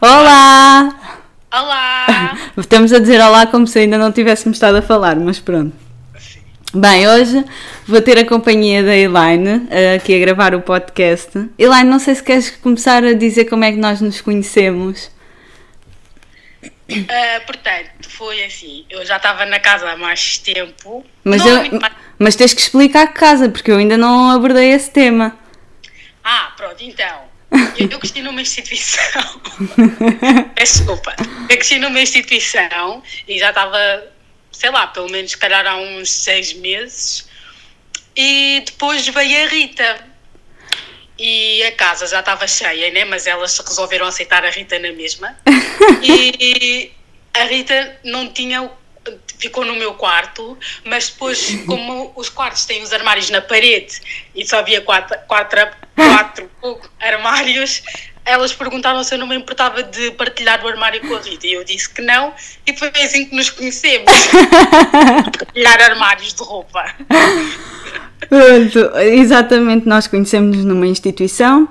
Olá! Olá! Estamos a dizer olá como se ainda não tivéssemos estado a falar, mas pronto. Bem, hoje vou ter a companhia da Elaine eh, aqui a gravar o podcast. Elaine, não sei se queres começar a dizer como é que nós nos conhecemos. Ah, portanto, foi assim, eu já estava na casa há mais tempo. Mas, eu- muito mas tens que explicar que casa, porque eu ainda não abordei esse tema. Ah, pronto, então. Eu, eu cresci numa instituição. Peço Desculpa. Eu cresci numa instituição e já estava, sei lá, pelo menos calhar há uns seis meses. E depois veio a Rita. E a casa já estava cheia, né? Mas elas resolveram aceitar a Rita na mesma. E a Rita não tinha. Ficou no meu quarto, mas depois, como os quartos têm os armários na parede e só havia quatro, quatro, quatro armários, elas perguntaram se eu não me importava de partilhar o armário com a Rita. E eu disse que não, e foi assim que nos conhecemos partilhar armários de roupa. Pronto, exatamente, nós conhecemos-nos numa instituição.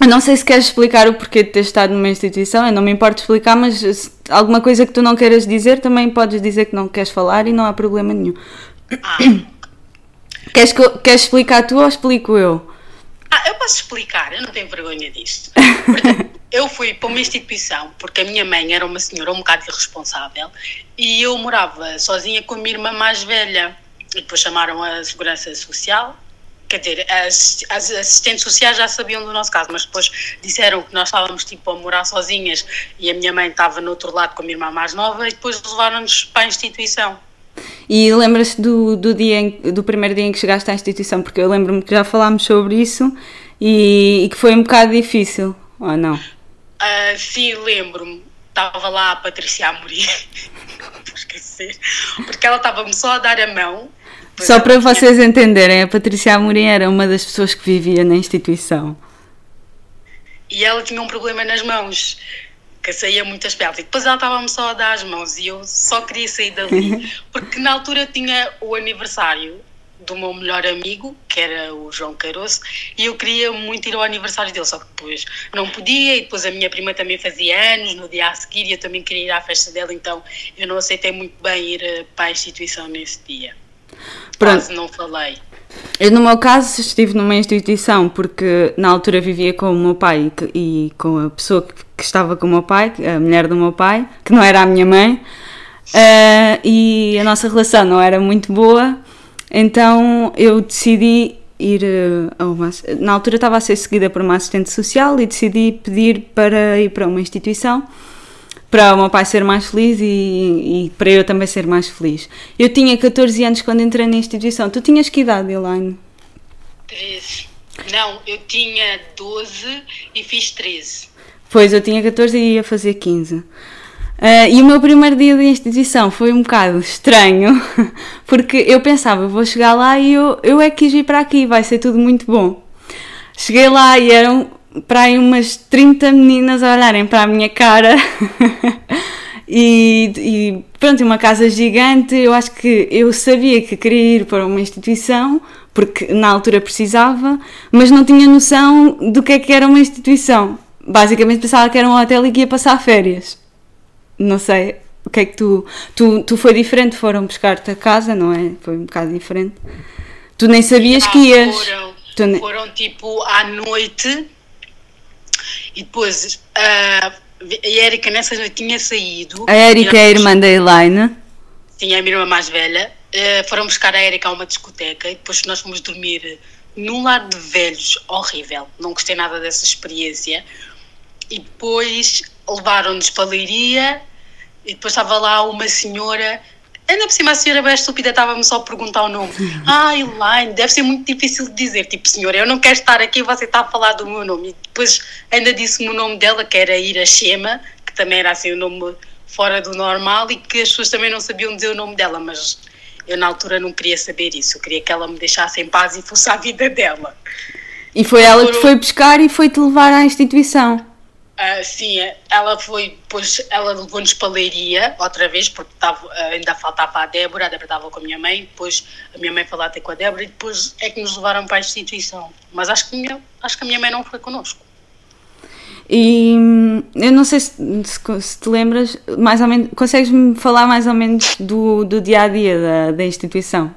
Eu não sei se queres explicar o porquê de ter estado numa instituição, eu não me importo explicar, mas se alguma coisa que tu não queiras dizer, também podes dizer que não queres falar e não há problema nenhum. Ah, Queres, que eu- queres explicar tu ou explico eu? Ah, eu posso explicar, eu não tenho vergonha disto. Portanto, eu fui para uma instituição porque a minha mãe era uma senhora um bocado irresponsável e eu morava sozinha com a minha irmã mais velha. E depois chamaram a Segurança Social. Quer dizer, as, as assistentes sociais já sabiam do nosso caso, mas depois disseram que nós estávamos tipo a morar sozinhas e a minha mãe estava no outro lado com a minha irmã mais nova e depois levaram-nos para a instituição. E lembras-te do, do, dia em- do primeiro dia em que chegaste à instituição? Porque eu lembro-me que já falámos sobre isso e, e que foi um bocado difícil, ou não? Ah, sim, lembro-me. Estava lá a Patrícia Amorim. Vou esquecer. Porque ela estava-me só a dar a mão. Só ela para vocês entenderem, a Patrícia Amorim era uma das pessoas que vivia na instituição. E ela tinha um problema nas mãos. Que saía muitas peles. E depois ela estava-me só a dar as mãos. E eu só queria sair dali. Porque na altura tinha o aniversário do meu melhor amigo, que era o João Caroço, e eu queria muito ir ao aniversário dele, só que depois não podia, e depois a minha prima também fazia anos no dia a seguir, e eu também queria ir à festa dela, então eu não aceitei muito bem ir eh, para a instituição nesse dia. Pronto. Quase não falei. Eu, no meu caso, estive numa instituição porque na altura vivia com o meu pai e, com a pessoa que, que estava com o meu pai, a mulher do meu pai, que não era a minha mãe, eh, e a nossa relação não era muito boa, então eu decidi ir eh, a uma. Na altura estava a ser seguida por uma assistente social e decidi pedir para ir para uma instituição para o meu pai ser mais feliz e, e para eu também ser mais feliz. Eu tinha 14 anos quando entrei na instituição. Tu tinhas que idade, Elaine? 13. Não, eu tinha 12 e fiz 13. Pois, eu tinha 14 e ia fazer 15. Ah, e o meu primeiro dia de instituição foi um bocado estranho, porque eu pensava, vou chegar lá e eu, eu é que quis vir para aqui, vai ser tudo muito bom. Cheguei lá e eram para aí umas 30 meninas a olharem para a minha cara. E, e pronto, uma casa gigante. Eu acho que eu sabia que queria ir para uma instituição, porque na altura precisava, mas não tinha noção do que é que era uma instituição. Basicamente pensava que era um hotel e que ia passar férias. Não sei, o que é que tu. Tu, tu foi diferente, foram buscar-te a casa, não é? Foi um bocado diferente. Tu nem sabias que Ah, ias. Foram, ne- foram tipo à noite e depois ah, a Erika nessa noite tinha saído. A Erika é a irmã da Elaine. Tinha a minha irmã mais velha. eh, foram buscar a Erika a uma discoteca e depois nós fomos dormir num lar de velhos horrível. Não gostei nada dessa experiência. E depois levaram-nos para a Leiria e depois estava lá uma senhora. Ainda por cima a senhora bem estúpida estava-me só a perguntar o nome. Ah, Elaine, deve ser muito difícil de dizer. Tipo, senhora, eu não quero estar aqui, você está a falar do meu nome. E depois ainda disse-me o nome dela, que era Irachema, que também era assim o nome fora do normal e que as pessoas também não sabiam dizer o nome dela, mas eu na altura não queria saber isso. Eu queria que ela me deixasse em paz e fosse a vida dela. E foi ela que foi buscar e foi-te levar à instituição. Ah, sim, ela foi, depois ela levou-nos para a Leiria outra vez, porque estava, ainda faltava a Débora, a Débora estava com a minha mãe, depois a minha mãe foi lá ter com a Débora e depois é que nos levaram para a instituição. Mas acho que, a minha, acho que a minha mãe não foi connosco. E hum, eu não sei se, se, se te lembras, mais ou menos, consegues-me falar mais ou menos do, do dia a dia da, da instituição?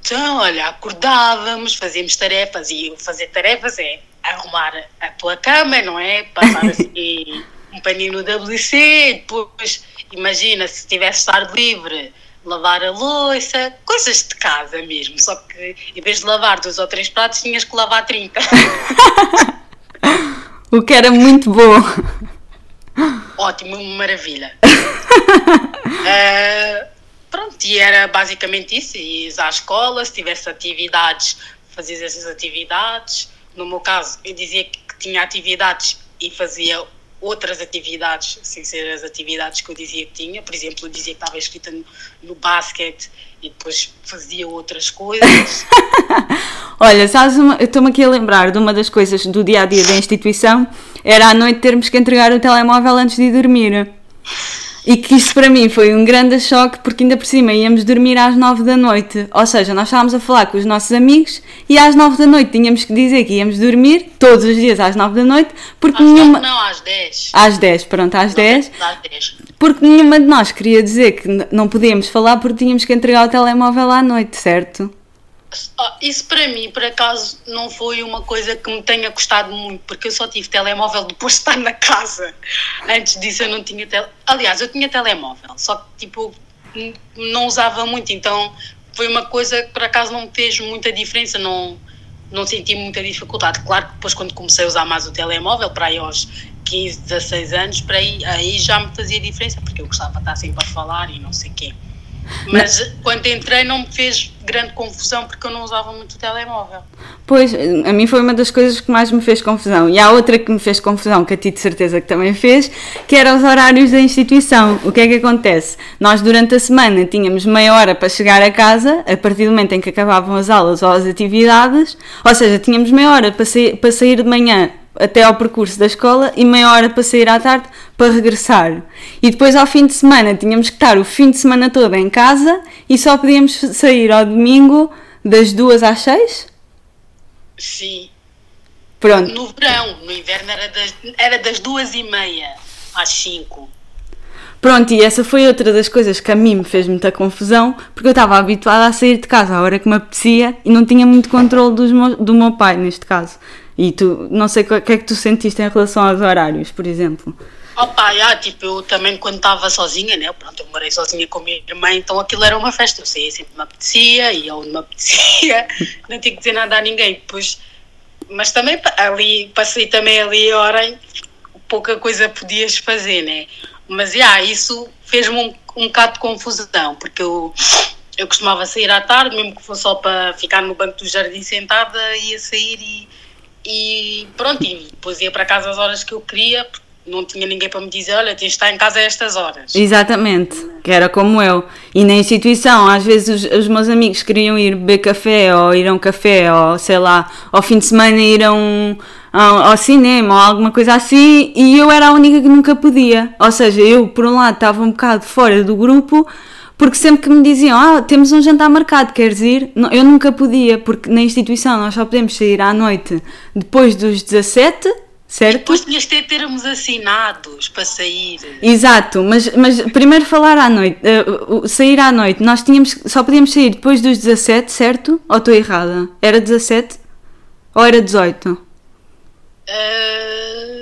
Então, olha, acordávamos, fazíamos tarefas e fazer tarefas é arrumar a tua cama, não é? Passar assim um paninho no WC, depois, imagina, se tivesse estar livre, lavar a louça, coisas de casa mesmo, só que em vez de lavar dois ou três pratos, tinhas que lavar 30. o que era muito bom. Ótimo, maravilha. uh, pronto, e era basicamente isso, ias à escola, se tivesse atividades, fazias essas atividades. No meu caso, eu dizia que tinha atividades e fazia outras atividades, sem ser as atividades que eu dizia que tinha. Por exemplo, eu dizia que estava escrita no, no basquete e depois fazia outras coisas. Olha, sabes, eu estou-me aqui a lembrar de uma das coisas do dia a dia da instituição, era à noite termos que entregar o telemóvel antes de dormir. E que isso para mim foi um grande choque porque ainda por cima íamos dormir às 9 da noite. Ou seja, nós estávamos a falar com os nossos amigos e às 9 da noite tínhamos que dizer que íamos dormir todos os dias às 9 da noite porque às nenhuma. 9, não, às 10. Às 10, pronto, às 10. Às 10. Porque nenhuma de nós queria dizer que não podíamos falar porque tínhamos que entregar o telemóvel à noite, certo? Ah, isso para mim, por acaso, não foi uma coisa que me tenha custado muito, porque eu só tive telemóvel depois de estar na casa. Antes disso eu não tinha telemóvel. Aliás, eu tinha telemóvel, só que tipo, não usava muito, então foi uma coisa que por acaso não me fez muita diferença, não, não senti muita dificuldade. Claro que depois quando comecei a usar mais o telemóvel, para aí aos 15, 16 anos, para aí, aí já me fazia diferença, porque eu gostava de estar sempre a falar e não sei o quê. Mas não. quando entrei não me fez grande confusão porque eu não usava muito o telemóvel. Pois, a mim foi uma das coisas que mais me fez confusão. E há outra que me fez confusão, que a ti de certeza que também fez, que era os horários da instituição. O que é que acontece? Nós durante a semana tínhamos meia hora para chegar a casa, a partir do momento em que acabavam as aulas ou as atividades, ou seja, tínhamos meia hora para sair, para sair de manhã até ao percurso da escola e meia hora para sair à tarde para regressar. E depois ao fim de semana tínhamos que estar o fim de semana todo em casa e só podíamos sair ao domingo das duas às seis? Sim. Pronto. No verão, no inverno era das, era das duas e meia às cinco. Pronto, e essa foi outra das coisas que a mim me fez muita confusão, porque eu estava habituada a sair de casa à hora que me apetecia e não tinha muito controle dos, do meu pai, neste caso. E tu, não sei o que é que tu sentiste em relação aos horários, por exemplo. Opa, já, tipo, eu também quando estava sozinha, né, pronto, eu morei sozinha com a minha irmã, então aquilo era uma festa, eu saía sempre me apetecia, e onde me apetecia, não tinha que dizer nada a ninguém, depois, mas também ali, passei também ali a hora, pouca coisa podias fazer, né, mas, já, isso fez-me um, um bocado de confusão, porque eu, eu costumava sair à tarde, mesmo que fosse só para ficar no banco do jardim sentada, ia sair e e pronto, e depois ia para casa às horas que eu queria, porque não tinha ninguém para me dizer, olha, tens de estar em casa a estas horas. Exatamente, que era como eu. E na instituição, às vezes os, os, meus amigos queriam ir beber café, ou ir a um café, ou sei lá, ao fim de semana ir a um, ao, ao cinema, ou alguma coisa assim, e eu era a única que nunca podia. Ou seja, eu, por um lado, estava um bocado fora do grupo, porque sempre que me diziam, ah, temos um jantar marcado, queres ir? Eu nunca podia, porque na instituição nós só podemos sair à noite depois dos 17, certo? E depois tinhas de ter termos assinados para sair. Exato, mas, mas primeiro falar à noite, uh, sair à noite, nós tínhamos, só podíamos sair depois dos 17, certo? Ou estou errada? Era 17? Ou era 18? Uh...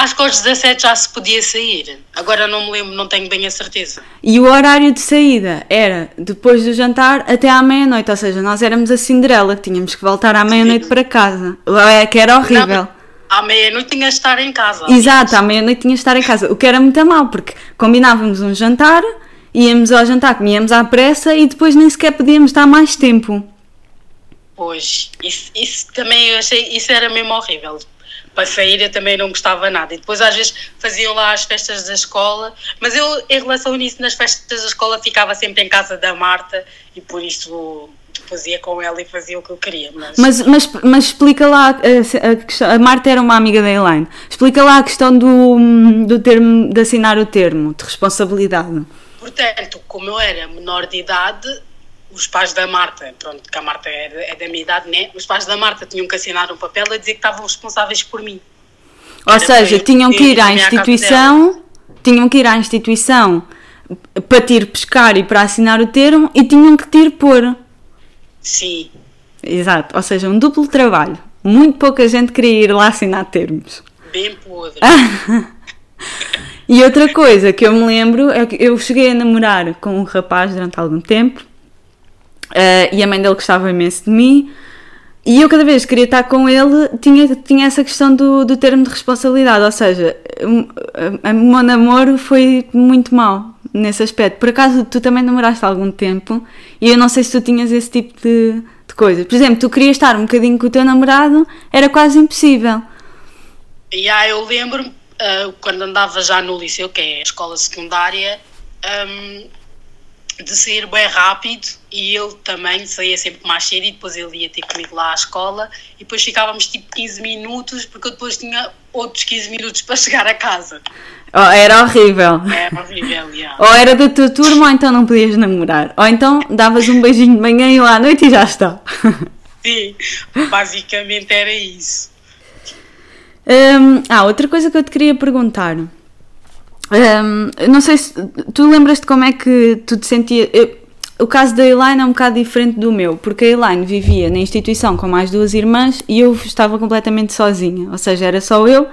Acho que aos 17 já se podia sair. Agora não me lembro, não tenho bem a certeza. E o horário de saída era depois do jantar até à meia-noite, ou seja, nós éramos a Cinderela, que tínhamos que voltar à meia-noite para casa. É que era horrível. Não, à meia-noite tinha de estar em casa. Exato, à meia-noite tinha de estar em casa. O que era muito mal, porque combinávamos um jantar, íamos ao jantar, comíamos à pressa e depois nem sequer podíamos estar mais tempo. Pois, isso, isso também eu achei, isso era mesmo horrível para sair eu também não gostava nada. E depois às vezes faziam lá as festas da escola, mas eu em relação nisso nas festas da escola ficava sempre em casa da Marta e por isso depois ia com ela e fazia o que eu queria. Mas, mas, mas, mas explica lá, a, a, a, Marta era uma amiga da Elaine, explica lá a questão do, do termo, de assinar o termo de responsabilidade. Portanto, como eu era menor de idade, os pais da Marta, pronto, que a Marta é, é da minha idade, né? Os pais da Marta tinham que assinar um papel a dizer que estavam responsáveis por mim. Ou Era seja, tinham que ir à instituição, tinham que ir à instituição para te ir pescar e para assinar o termo e tinham que te ir pôr. Sim, Exato, ou seja, um duplo trabalho. Muito pouca gente queria ir lá assinar termos. bem podre. E outra coisa que eu me lembro é que eu cheguei a namorar com um rapaz durante algum tempo eh, e a mãe dele gostava imenso de mim. E eu, cada vez que queria estar com ele, tinha, tinha essa questão do, do termo de responsabilidade. Ou seja, um, o meu namoro foi muito mau nesse aspecto. Por acaso, tu também namoraste há algum tempo e eu não sei se tu tinhas esse tipo de, de coisa. Por exemplo, tu querias estar um bocadinho com o teu namorado, era quase impossível. E aí eu lembro-me, ah, quando andava já no liceu, que é a escola secundária, ahm, de sair bem rápido e ele também saía sempre mais cedo e depois ele ia ter comigo lá à escola e depois ficávamos tipo 15 minutos porque eu depois tinha outros 15 minutos para chegar a casa. Oh, era horrível. Era horrível, já. Ou era da tua turma ou então não podias namorar. Ou então davas um beijinho de manhã e lá à noite e já está. Sim, basicamente era isso. Hum, ah, outra coisa que eu te queria perguntar. Hum, não sei se tu lembras-te como é que tu te sentias. o caso da Elaine é um bocado diferente do meu, porque a Elaine vivia na instituição com mais duas irmãs e eu estava completamente sozinha, ou seja, era só eu.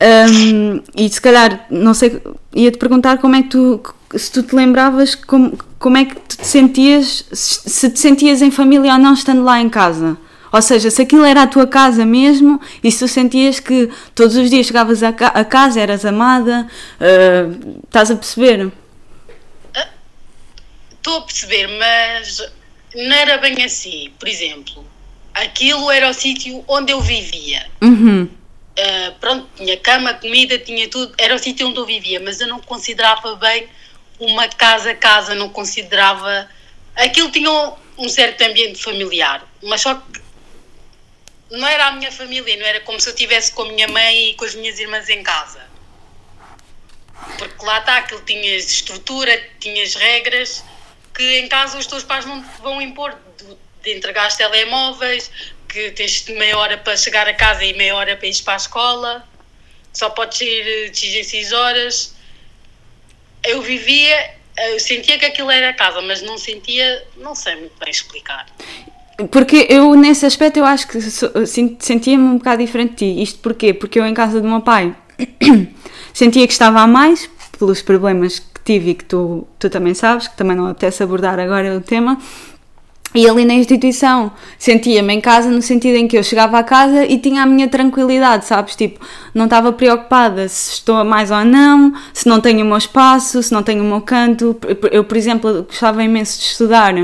Hum, e se calhar, não sei, ia-te perguntar como é que tu, se tu te lembravas, como, como é que tu te sentias, se se te sentias em família ou não estando lá em casa. Ou seja, se aquilo era a tua casa mesmo e se tu sentias que todos os dias chegavas a, ca- a casa, eras amada, ah, estás a perceber? Estou a perceber, mas não era bem assim. Por exemplo, aquilo era o sítio onde eu vivia. Uhum. Uh, pronto, tinha cama, comida, tinha tudo, era o sítio onde eu vivia, mas eu não considerava bem uma casa-casa, não considerava. Aquilo tinha um, um certo ambiente familiar, mas só que não era a minha família, não era como se eu estivesse com a minha mãe e com as minhas irmãs em casa. Porque lá está, aquilo tinhas estrutura, tinhas regras que em casa os teus pais não te vão impor de, de entregar os telemóveis, que tens meia hora para chegar a casa e meia hora para ir para a escola, só podes ir de X em X horas. Eu vivia, eu sentia que aquilo era casa, mas não sentia, não sei muito bem explicar. Porque eu, nesse aspecto, eu acho que sentia-me um bocado diferente de ti. Isto porquê? Porque eu, em casa do meu pai, sentia que estava a mais, pelos problemas que tive e que tu, tu também sabes, que também não apetece abordar agora o tema. E ali na instituição sentia-me em casa no sentido em que eu chegava a casa e tinha a minha tranquilidade, sabes? Tipo, não estava preocupada se estou a mais ou não, se não tenho o meu espaço, se não tenho o meu canto. Eu, por exemplo, gostava imenso de estudar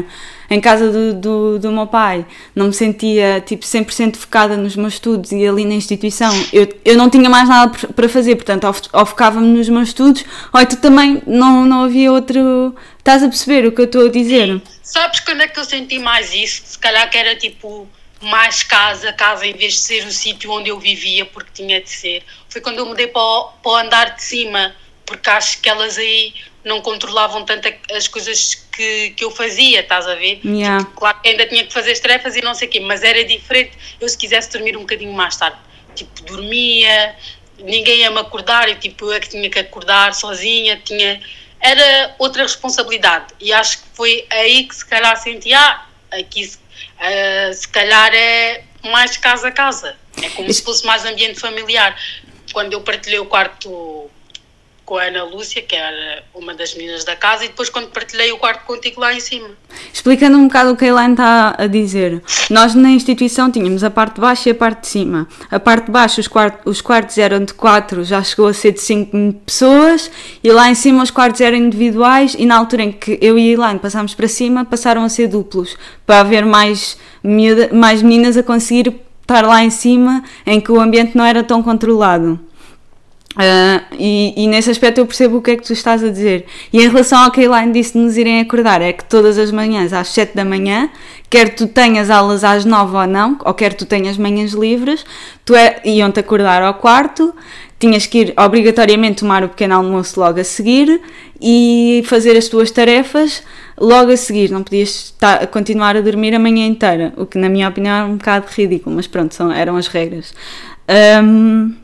em casa do, do, do meu pai, não me sentia tipo 100% focada nos meus estudos e ali na instituição eu, eu não tinha mais nada para fazer, portanto, ou, focava-me nos meus estudos, ou então também não, não havia outro. Estás a perceber o que eu estou a dizer? Sabes quando é que eu senti mais isso? Se calhar que era tipo mais casa, casa em vez de ser o sítio onde eu vivia, porque tinha de ser. Foi quando eu mudei para o, para o andar de cima, porque acho que elas aí não controlavam tanto as coisas que, que eu fazia, estás a ver? Yeah. Tipo, claro que ainda tinha que fazer as tarefas e não sei o quê, mas era diferente. Eu se quisesse dormir um bocadinho mais tarde, tipo, dormia, ninguém ia me acordar e tipo, eu é que tinha que acordar sozinha, tinha... Era outra responsabilidade e acho que foi aí que se calhar senti, ah, aqui se, ah, se calhar é mais casa a casa, é como se fosse mais ambiente familiar. Quando eu partilhei o quarto com a Ana Lúcia, que era uma das meninas da casa, e depois quando partilhei o quarto contigo lá em cima. Explicando um bocado o que a Elaine está a dizer. Nós na instituição tínhamos a parte de baixo e a parte de cima. A parte de baixo, os, quart os quartos eram de 4, já chegou a ser de 5 pessoas, e lá em cima os quartos eram individuais, e na altura em que eu e a Elaine passámos para cima, passaram a ser duplos, para haver mais, mais meninas a conseguir estar lá em cima, em que o ambiente não era tão controlado. Ah, e, e nesse aspecto eu percebo o que é que tu estás a dizer. E em relação ao que a Elaine disse de nos irem acordar, é que todas as manhãs às 7 da manhã, quer tu tenhas aulas às 9 ou não, ou quer tu tenhas manhãs livres, tu é, iam-te acordar ao quarto, tinhas que ir obrigatoriamente tomar o pequeno almoço logo a seguir e fazer as tuas tarefas logo a seguir. Não podias estar, continuar a dormir a manhã inteira, o que na minha opinião era um bocado ridículo, mas pronto, são, eram as regras. Um,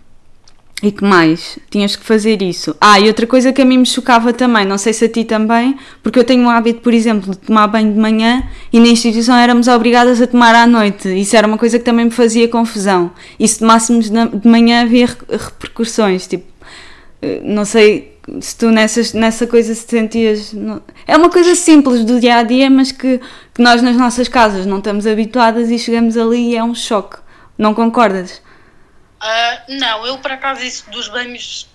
e que mais? Tinhas que fazer isso. Ah, e outra coisa que a mim me chocava também, não sei se a ti também, porque eu tenho o hábito, por exemplo, de tomar banho de manhã e na instituição éramos obrigadas a tomar à noite. Isso era uma coisa que também me fazia confusão. E se tomássemos de manhã havia repercussões, tipo, eh, não sei se tu nessas, nessa coisa se sentias. É uma coisa simples do dia a dia, mas que, que nós nas nossas casas não estamos habituadas e chegamos ali e é um choque. Não concordas? Uh, não, eu por acaso isso dos banhos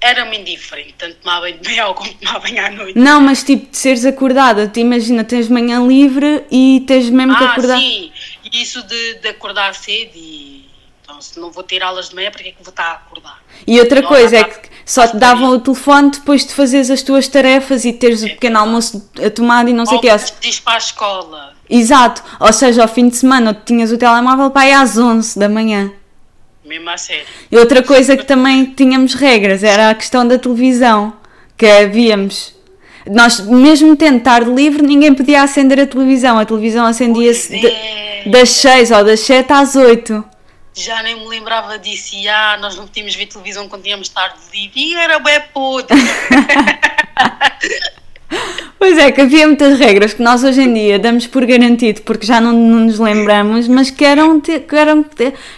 era-me indiferente, tanto tomar banho de manhã como tomar banho à noite. Não, mas tipo de seres acordada, te imagina, tens manhã livre e tens mesmo ah, que acordar. sim, isso de, de acordar cedo e então se não vou ter aulas de manhã, porque é que vou estar a acordar? E outra não, coisa é que só te davam o telefone depois de fazeres as tuas tarefas e teres é, o pequeno almoço a tomar e não sei o que. Diz para a escola. Exato, ou seja, ao fim de semana tinhas o telemóvel para ir às 11 da manhã. Mesmo a sério. E outra coisa que também tínhamos regras era a questão da televisão, que havíamos. Nós, mesmo tendo tarde livre, ninguém podia acender a televisão. A televisão acendia-se é. das 6 ou das 7 às 8. Já nem me lembrava disso. E, ah, nós não podíamos ver televisão quando tínhamos tarde livre. E era bem podre. Pois é, que havia muitas regras que nós hoje em dia damos por garantido porque já não, não nos lembramos, mas que eram, que eram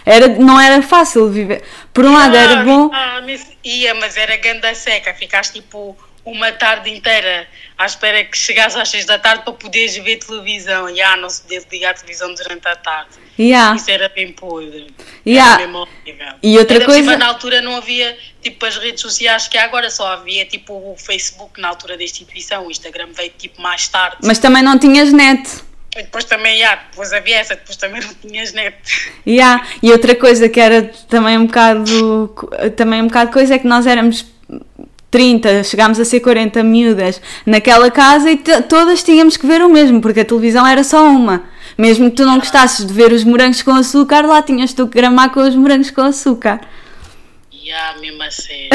era, não era fácil viver. Por um lado era bom. Ah, mas, ia, mas era ganda seca, ficaste tipo uma tarde inteira à espera que chegasse às seis da tarde para poderes ver televisão. E ah, não se podia ligar a televisão durante a tarde. Yeah. Isso era bem podre. Yeah. Era mesmo horrível. E outra Ainda coisa. Na altura não havia tipo as redes sociais que agora, só havia tipo o Facebook na altura da instituição. O Instagram veio tipo mais tarde. Mas também não tinhas net. E depois também, yeah, depois havia essa, depois também não tinhas net. Yeah. E outra coisa que era também um bocado, também um bocado coisa é que nós éramos 30, chegámos a ser 40 miúdas naquela casa e todas tínhamos que ver o mesmo, porque a televisão era só uma. Mesmo que tu não gostasses de ver os morangos com açúcar, lá tinhas tu que gramar com os morangos com açúcar. E yeah, mesmo a sério.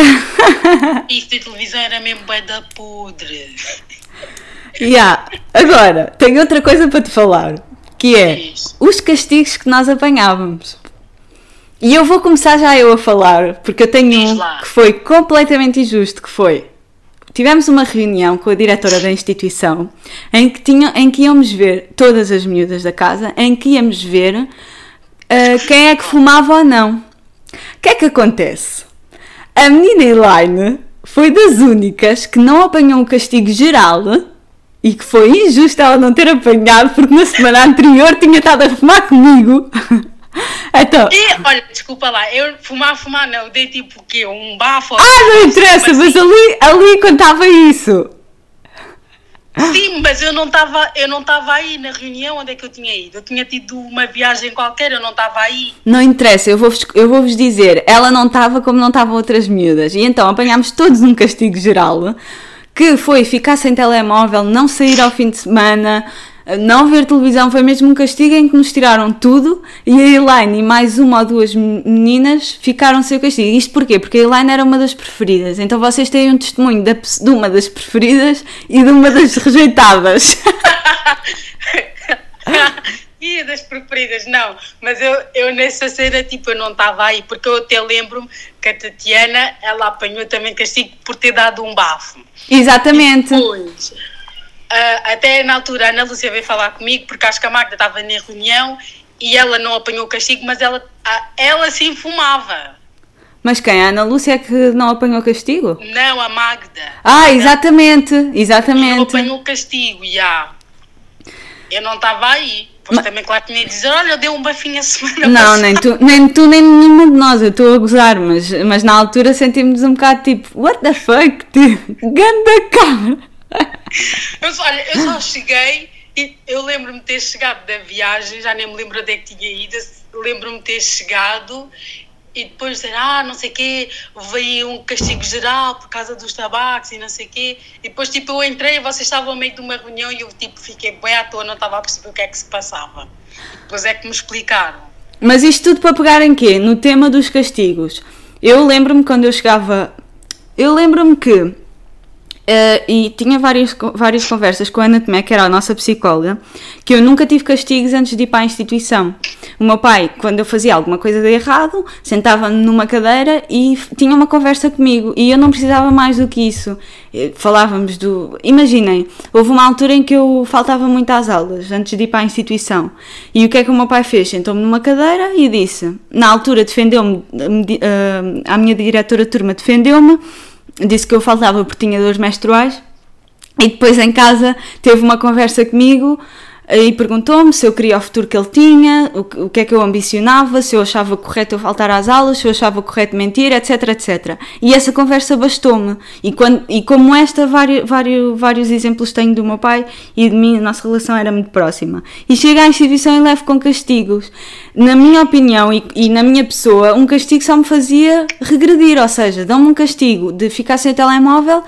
Isso de televisão era mesmo bem da podre. Yeah. Agora, tenho outra coisa para te falar, que é os castigos que nós apanhávamos. E eu vou começar já eu a falar, porque eu tenho um que foi completamente injusto, que foi tivemos uma reunião com a diretora da instituição em que, tinha, em que íamos ver todas as miúdas da casa, em que íamos ver uh, quem é que fumava ou não. O que é que acontece? A menina Elaine foi das únicas que não apanhou o castigo geral e que foi injusto ela não ter apanhado porque na semana anterior tinha estado a fumar comigo. Então. E, olha, desculpa lá, eu fumar, fumar não, dei tipo o quê? Um bafo? Ah, não interessa, mas ali, ali contava isso. Sim, mas eu não estava eu não estava aí na reunião onde é que eu tinha ido. Eu tinha tido uma viagem qualquer, eu não estava aí. Não interessa, eu vou-vos eu vou -vos dizer, ela não estava como não estavam outras miúdas. E então apanhámos todos um castigo geral, que foi ficar sem telemóvel, não sair ao fim de semana, não ver televisão foi mesmo um castigo em que nos tiraram tudo e a Elaine e mais uma ou duas meninas ficaram sem o castigo. Isto porquê? Porque a Elaine era uma das preferidas. Então vocês têm um testemunho de uma das preferidas e de uma das rejeitadas. e das preferidas, não. Mas eu, eu nessa cena, tipo, eu não estava aí, porque eu até lembro-me que a Tatiana, ela apanhou também castigo por ter dado um bafo. Exatamente. E depois, Uh, até na altura a Ana Lúcia veio falar comigo porque acho que a Magda estava na reunião e ela não apanhou o castigo, mas ela, ela sim fumava. Mas quem? A Ana Lúcia é que não apanhou o castigo? Não, a Magda. Ah, exatamente, exatamente. Não apanhou o castigo, já. Eu não estava aí. Pois mas... também, claro, tinha de dizer: Olha, eu dei um bafinho a semana Não, passada. nem tu, nem tu, nem nenhuma de nós. Eu estou a gozar, mas, mas na altura sentimos um bocado tipo: What the fuck? Tipo, ganda cara. olha, eu só cheguei e eu lembro-me de ter chegado da viagem, já nem me lembro onde é que tinha ido, lembro-me de ter chegado e depois dizer, ah, não sei o quê, veio um castigo geral por causa dos tabacos e não sei o quê. E depois, tipo, eu entrei e vocês estavam meio de uma reunião e eu, tipo, fiquei bem à toa, não estava a perceber o que é que se passava. Depois é que me explicaram. Mas isto tudo para pegar em quê? No tema dos castigos. Eu lembro-me quando eu chegava. Eu lembro-me que Uh, e tinha várias, várias conversas com a Ana Tomé, que era a nossa psicóloga, que eu nunca tive castigos antes de ir para a instituição. O meu pai, quando eu fazia alguma coisa de errado, sentava-me numa cadeira e tinha uma conversa comigo. E eu não precisava mais do que isso. Eh, falávamos do. Imaginem, houve uma altura em que eu faltava muito às aulas, antes de ir para a instituição. E o que é que o meu pai fez? Sentou-me numa cadeira e disse. Na altura, defendeu-me, uh, a minha diretora de turma defendeu-me disse que eu faltava porque tinha dores menstruais. E depois em casa teve uma conversa comigo e perguntou-me se eu queria o futuro que ele tinha, o, que é que eu ambicionava, se eu achava correto eu faltar às aulas, se eu achava correto mentir, etc, etc. E essa conversa bastou-me. E, e como esta, vários, vários, vários exemplos tenho do meu pai e de mim, a nossa relação era muito próxima. E chego à instituição e levo com castigos. Na minha opinião e, e na minha pessoa, um castigo só me fazia regredir, ou seja, dão-me um castigo de ficar sem o telemóvel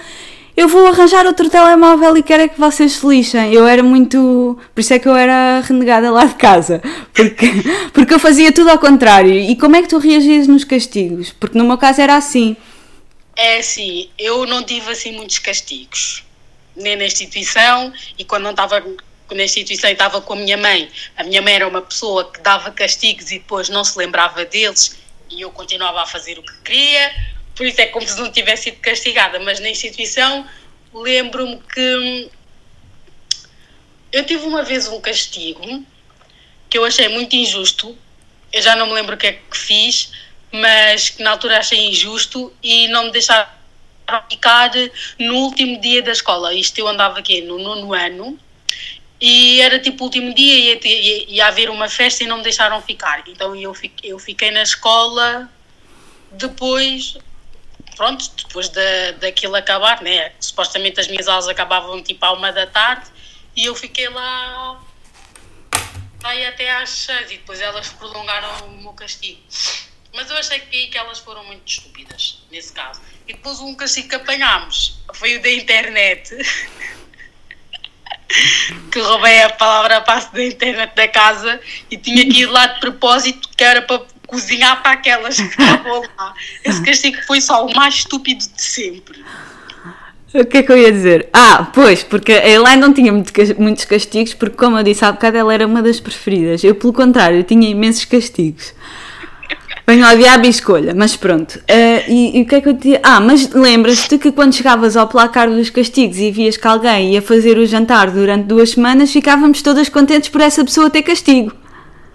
eu vou arranjar outro telemóvel e quero é que vocês se lixem. Eu era muito. Por isso é que eu era renegada lá de casa. Porque, porque eu fazia tudo ao contrário. E como é que tu reagias nos castigos? Porque no meu caso era assim. É assim, eu não tive assim muitos castigos. Nem na instituição e quando não estava na instituição estava com a minha mãe. A minha mãe era uma pessoa que dava castigos e depois não se lembrava deles e eu continuava a fazer o que queria por isso é como se não tivesse sido castigada, mas na instituição lembro-me que eu tive uma vez um castigo que eu achei muito injusto. Eu já não me lembro o que é que fiz, mas que na altura achei injusto e não me deixaram ficar no último dia da escola. Isto eu andava aqui no nono ano e era tipo o último dia e ia, ia, ia haver uma festa e não me deixaram ficar. Então eu eu fiquei na escola depois pronto, depois da, daquilo acabar, né? Supostamente as minhas aulas acabavam tipo à uma da tarde e eu fiquei lá aí até às seis e depois elas prolongaram o meu castigo. Mas eu achei que, que elas foram muito estúpidas, nesse caso. E depois um castigo que apanhámos foi o da internet. que roubei a palavra passe da internet da casa e tinha que ir lá de propósito que era para cozinhar para aquelas que estavam lá. Esse castigo foi só o mais estúpido de sempre. O que é que eu ia dizer? Ah, pois, porque a Elaine não tinha muitos castigos, porque, como eu disse há bocado, ela era uma das preferidas. Eu, pelo contrário, tinha imensos castigos. Venho ao diabo e escolha, mas pronto. Uh, e, e, o que é que eu te Ah, mas lembras-te que quando chegavas ao placar dos castigos e vias que alguém ia fazer o jantar durante duas semanas, ficávamos todas contentes por essa pessoa ter castigo.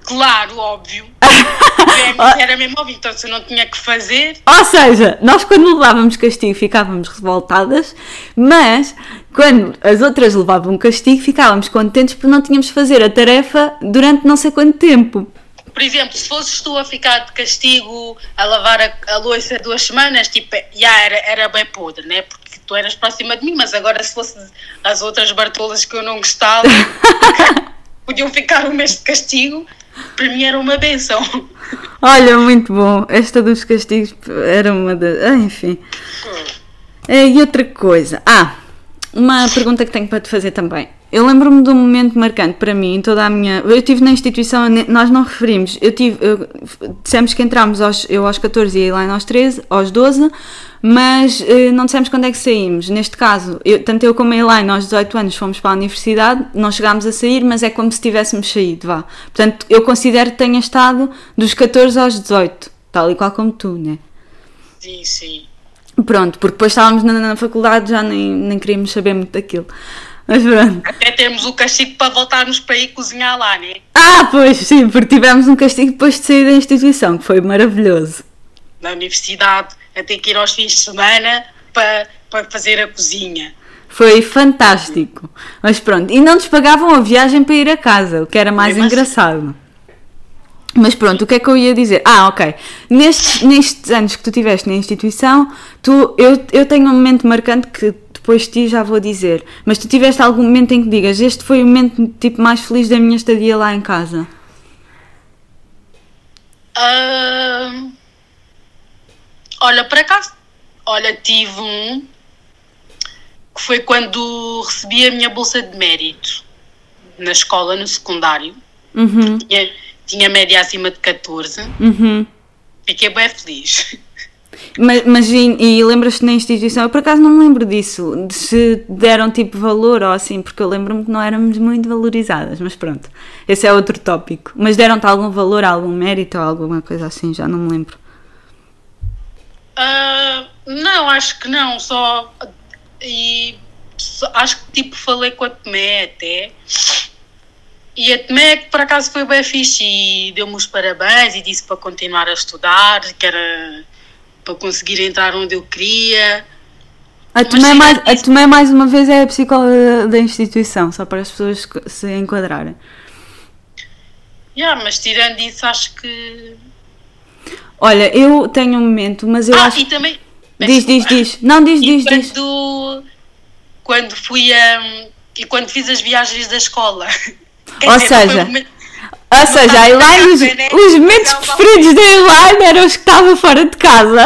Claro, óbvio. era mesmo óbvio, então se eu não tinha que fazer. Ou seja, nós quando levávamos castigo ficávamos revoltadas, mas quando as outras levavam castigo ficávamos contentes porque não tínhamos que fazer a tarefa durante não sei quanto tempo. Por exemplo, se fosses tu a ficar de castigo a lavar a, a louça duas semanas, tipo, já era, era bem podre, né? Porque tu eras próxima de mim, mas agora se fosse as outras bartolas que eu não gostava, podiam ficar um mês de castigo para mim era uma benção. Olha, muito bom. Esta dos castigos era uma das. Ah, enfim. É, e outra coisa. Ah, uma pergunta que tenho para te fazer também. Eu lembro-me de um momento marcante para mim toda a minha. Eu estive na instituição, nós não referimos. Eu tive. Eu, dissemos que entramos aos, eu aos 14 e lá aos 13, aos 12, mas uh, não dissemos quando é que saímos. Neste caso, eu, tanto eu como a Elaine, aos 18 anos, fomos para a universidade, não chegámos a sair, mas é como se tivéssemos saído, vá. Portanto, eu considero que tenha estado dos 14 aos 18, tal e qual como tu, né? Sim, sim. Pronto, porque depois estávamos na, na faculdade, já nem, nem queríamos saber muito daquilo. Mas pronto. Até termos o castigo para voltarmos para ir cozinhar lá, né? Ah, pois sim, porque tivemos um castigo depois de sair da instituição, que foi maravilhoso. Na universidade, a ter que ir aos fins de semana para, para fazer a cozinha. Foi fantástico. Mas pronto, e não nos pagavam a viagem para ir a casa, o que era mais engraçado. Mas pronto, o que é que eu ia dizer? Ah, ok. Nestes, nestes anos que tu tiveste na instituição, tu, eu, eu tenho um momento marcante que depois de ti já vou dizer. Mas tu tiveste algum momento em que digas, este foi o momento tipo, mais feliz da minha estadia lá em casa? Uh, olha, por acaso, olha, tive um que foi quando recebi a minha bolsa de mérito na escola, no secundário. Uhum. Tinha, tinha média acima de 14. Uhum. Fiquei bem feliz. Mas, mas e, e lembras-te na instituição? Eu por acaso não me lembro disso, de se deram tipo valor ou assim, porque eu lembro-me que não éramos muito valorizadas, mas pronto, esse é outro tópico. Mas deram-te algum valor, algum mérito ou alguma coisa assim, já não me lembro. Ah, não, acho que não, só. E só- acho que tipo falei com a Tomé até. E a Tomé, que por acaso foi bem fixe e deu-me os parabéns e disse para continuar a estudar, que era para conseguir entrar onde eu queria. A Tomé, mais, é a. Tomé, mais uma vez, é a psicóloga da, instituição, só para as pessoas se enquadrarem. Yeah, mas tirando isso, acho que. Olha, eu tenho um momento, mas eu ah, acho. e também. Diz, diz, diz. Não, diz, E diz, diz. quando, quando fui a. E quando fiz as viagens da escola. Ou foi seja, momento- Ou seja, a Elaine, os, né? os momentos preferidos da Elaine eram os que estava fora de casa.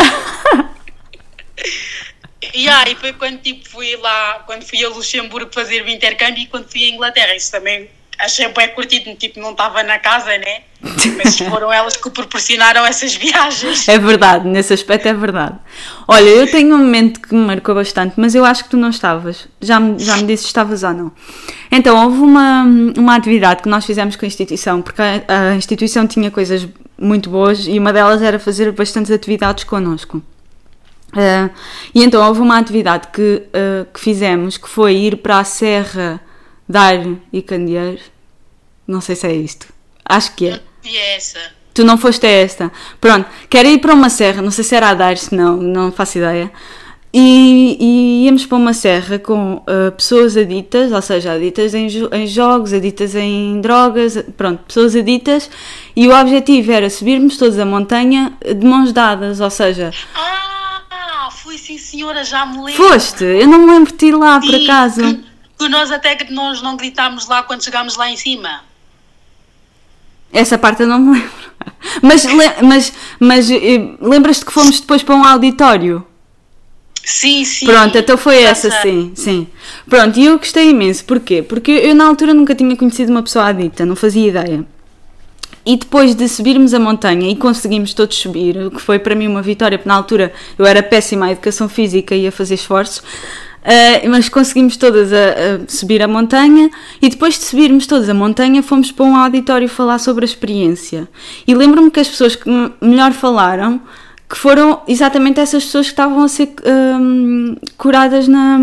Yeah, e foi quando tipo, fui lá, quando fui a Luxemburgo fazer o intercâmbio e quando fui à Inglaterra. Isso também achei bem curtido, tipo, não estava na casa, né? Mas foram elas que proporcionaram essas viagens. É verdade, nesse aspecto é verdade. Olha, eu tenho um momento que me marcou bastante, mas eu acho que tu não estavas. Já me, já me disse se estavas ou não. Então, houve uma, uma atividade que nós fizemos com a instituição, porque a, a instituição tinha coisas muito boas e uma delas era fazer bastantes atividades connosco. Ah, e então houve uma atividade que, ah, que fizemos que foi ir para a Serra dar e Candeeiro. Não sei se é isto. Acho que é. E essa. Tu não foste a esta. Pronto, quero ir para uma serra, não sei se era a dar, se não, não faço ideia. E, e íamos para uma serra com ah, pessoas aditas, ou seja, aditas em, jo- em jogos, aditas em drogas, pronto, pessoas aditas, e o objetivo era subirmos todos a montanha de mãos dadas, ou seja, Ah, fui sim senhora, já me lembro. foste, eu não me lembro de ir lá por Sim, acaso. Que, nós até que nós não gritámos lá quando chegámos lá em cima. Essa parte eu não me lembro. Mas, mas, mas eh, lembras-te que fomos depois para um auditório? Sim, sim. Pronto, então foi essa, sei. sim, sim. Pronto, e eu gostei imenso, porquê? Porque eu na altura nunca tinha conhecido uma pessoa adicta, não fazia ideia. E depois de subirmos a montanha e conseguimos todos subir, o que foi para mim uma vitória, porque na altura eu era péssima à educação física e a fazer esforços, ah, mas conseguimos todas a, a subir a montanha e depois de subirmos todas a montanha fomos para um auditório falar sobre a experiência. E lembro-me que as pessoas que melhor falaram que foram exatamente essas pessoas que estavam a ser hum, curadas na,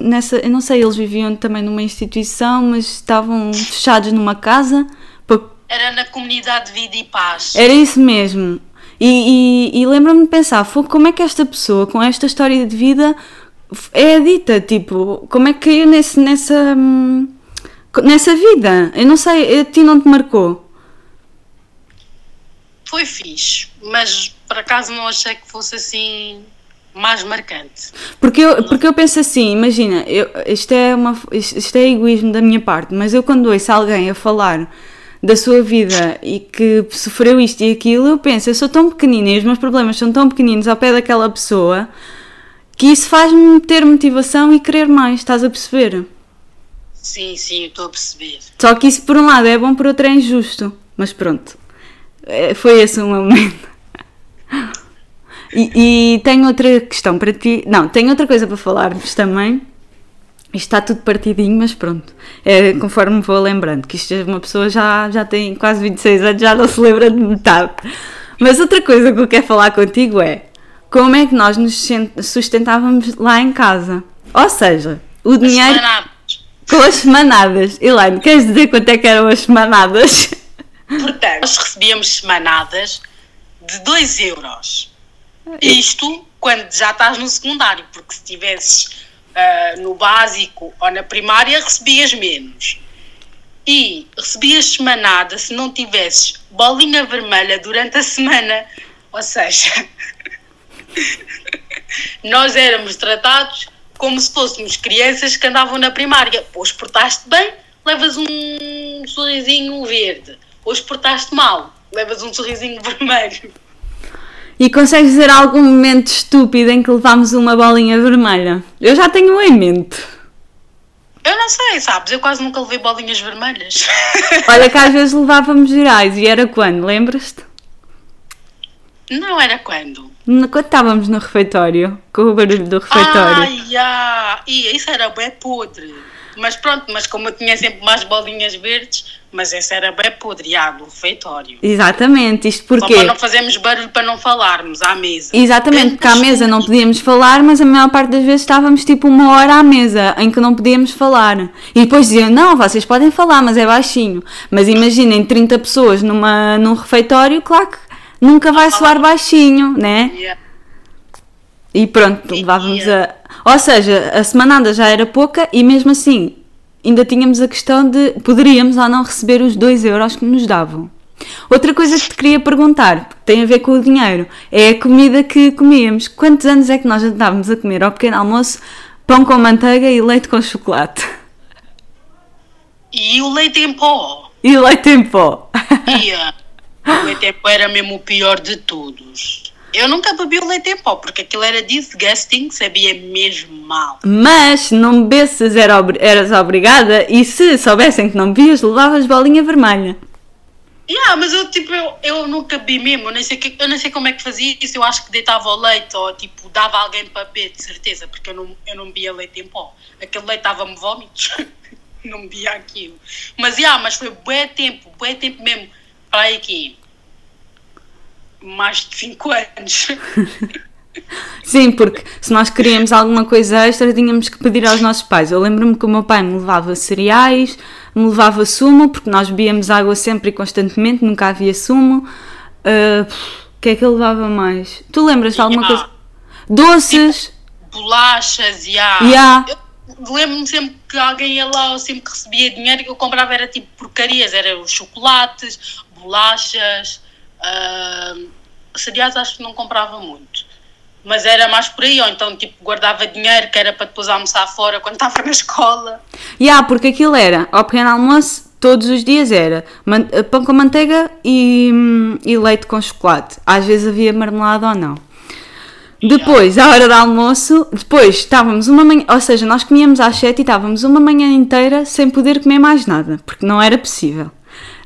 nessa. Eu não sei, eles viviam também numa instituição, mas estavam fechados numa casa. pa- Era na comunidade de vida e paz. Era isso mesmo. E, e, e lembro-me de pensar, "Fô, como é que esta pessoa com esta história de vida é dita? Tipo, como é que caiu nesse, nessa, hum, nessa vida? Eu não sei, a ti não te marcou? Foi fixe, mas por acaso não achei que fosse assim mais marcante. Porque eu, porque eu penso assim, imagina, eu, isto, é uma, isto, isto é egoísmo da minha parte, mas eu quando ouço alguém a falar da sua vida e que sofreu isto e aquilo, eu penso, eu sou tão pequenina e os meus problemas são tão pequeninos ao pé daquela pessoa que isso faz-me ter motivação e querer mais, estás a perceber? Sim, sim, estou a perceber. Só que isso por um lado é bom, por outro é injusto. Mas pronto, É, foi esse o meu momento. E, e tenho outra questão para ti. Não, tenho outra coisa para falar-vos também. Isto está tudo partidinho, mas pronto. É conforme me vou lembrando, que isto é uma pessoa já, já tem quase 26 anos, já não se lembra de metade. Mas outra coisa que eu quero falar contigo é como é que nós nos sustentávamos lá em casa. Ou seja, o dinheiro Semanadas. com as semanadas. Elaine, queres dizer quanto é que eram as semanadas? Portanto, nós recebíamos semanadas de 2 euros. Isto quando já estás no secundário, porque se estivesses ah, no básico ou na primária recebias menos. E recebias semanada se não tivesses bolinha vermelha durante a semana. Ou seja, nós éramos tratados como se fôssemos crianças que andavam na primária. Hoje portaste bem, levas um sorrisinho verde. Hoje portaste mal, levas um sorrisinho vermelho. E consegues dizer algum momento estúpido em que levámos uma bolinha vermelha? Eu já tenho um em mente. Eu não sei, sabes? Eu quase nunca levei bolinhas vermelhas. Olha que às vezes levávamos gerais e era quando, lembras-te? Não era quando? Quando estávamos no refeitório, com o barulho do refeitório. Ai, já. E isso era bem podre. Mas pronto, mas como eu tinha sempre mais bolinhas verdes, mas esse era bem podre, do refeitório. Exatamente, isto Só porquê? para não fazermos barulho para não falarmos à mesa. Exatamente, porque à mesa não podíamos falar, mas a maior parte das vezes estávamos tipo uma hora à mesa em que não podíamos falar. E depois diziam, não, vocês podem falar, mas é baixinho. Mas imaginem 30 pessoas numa, num refeitório, claro que nunca vai soar baixinho, né? Yeah. E pronto, levávamos a. Ou seja, a semanada já era pouca e mesmo assim ainda tínhamos a questão de poderíamos ou não receber os 2 euros que nos davam. Outra coisa que te queria perguntar, que tem a ver com o dinheiro, é a comida que comíamos. Quantos anos é que nós andávamos a comer ao pequeno almoço pão com manteiga e leite com chocolate? E o leite em pó. E leite em pó. Ia. O leite em pó era mesmo o pior de todos. Eu nunca bebi o leite em pó, porque aquilo era disgusting, sabia mesmo mal. Mas se não bebesses era eras obrigada e se soubessem que não bebias, levavas bolinha vermelha. Yeah, mas eu, tipo, eu, eu nunca bebi mesmo, eu nem, sei que, eu nem sei como é que fazia isso, eu acho que deitava o leite ou tipo dava alguém para beber, de certeza, porque eu não, eu não bebia leite em pó. Aquele leite dava-me vómitos, não bebia aquilo. Mas, yeah, mas foi bué tempo, bué tempo mesmo, aí aqui, mais de 5 anos. Sim, porque se nós queríamos alguma coisa extra, tínhamos que pedir aos nossos pais. Eu lembro-me que o meu pai me levava cereais, me levava sumo, porque nós bebíamos água sempre e constantemente, nunca havia sumo. Ah, O que é que ele levava mais? Tu lembras de alguma Ah. coisa? Doces! bolachas e há. Yeah. Eu lembro-me sempre que alguém ia lá, eu sempre que recebia dinheiro, que eu comprava era tipo porcarias, era os chocolates, bolachas, ah, cereais acho que não comprava muito. Mas era mais por aí, ou então tipo guardava dinheiro que era para depois almoçar fora quando estava na escola. Yeah, porque aquilo era, ao pequeno almoço, todos os dias era man- pão com manteiga e, hum, e leite com chocolate. Às vezes havia marmelada ou não. Depois, à hora do almoço, depois estávamos uma manhã, ou seja, nós comíamos às 7 e estávamos uma manhã inteira sem poder comer mais nada, porque não era possível.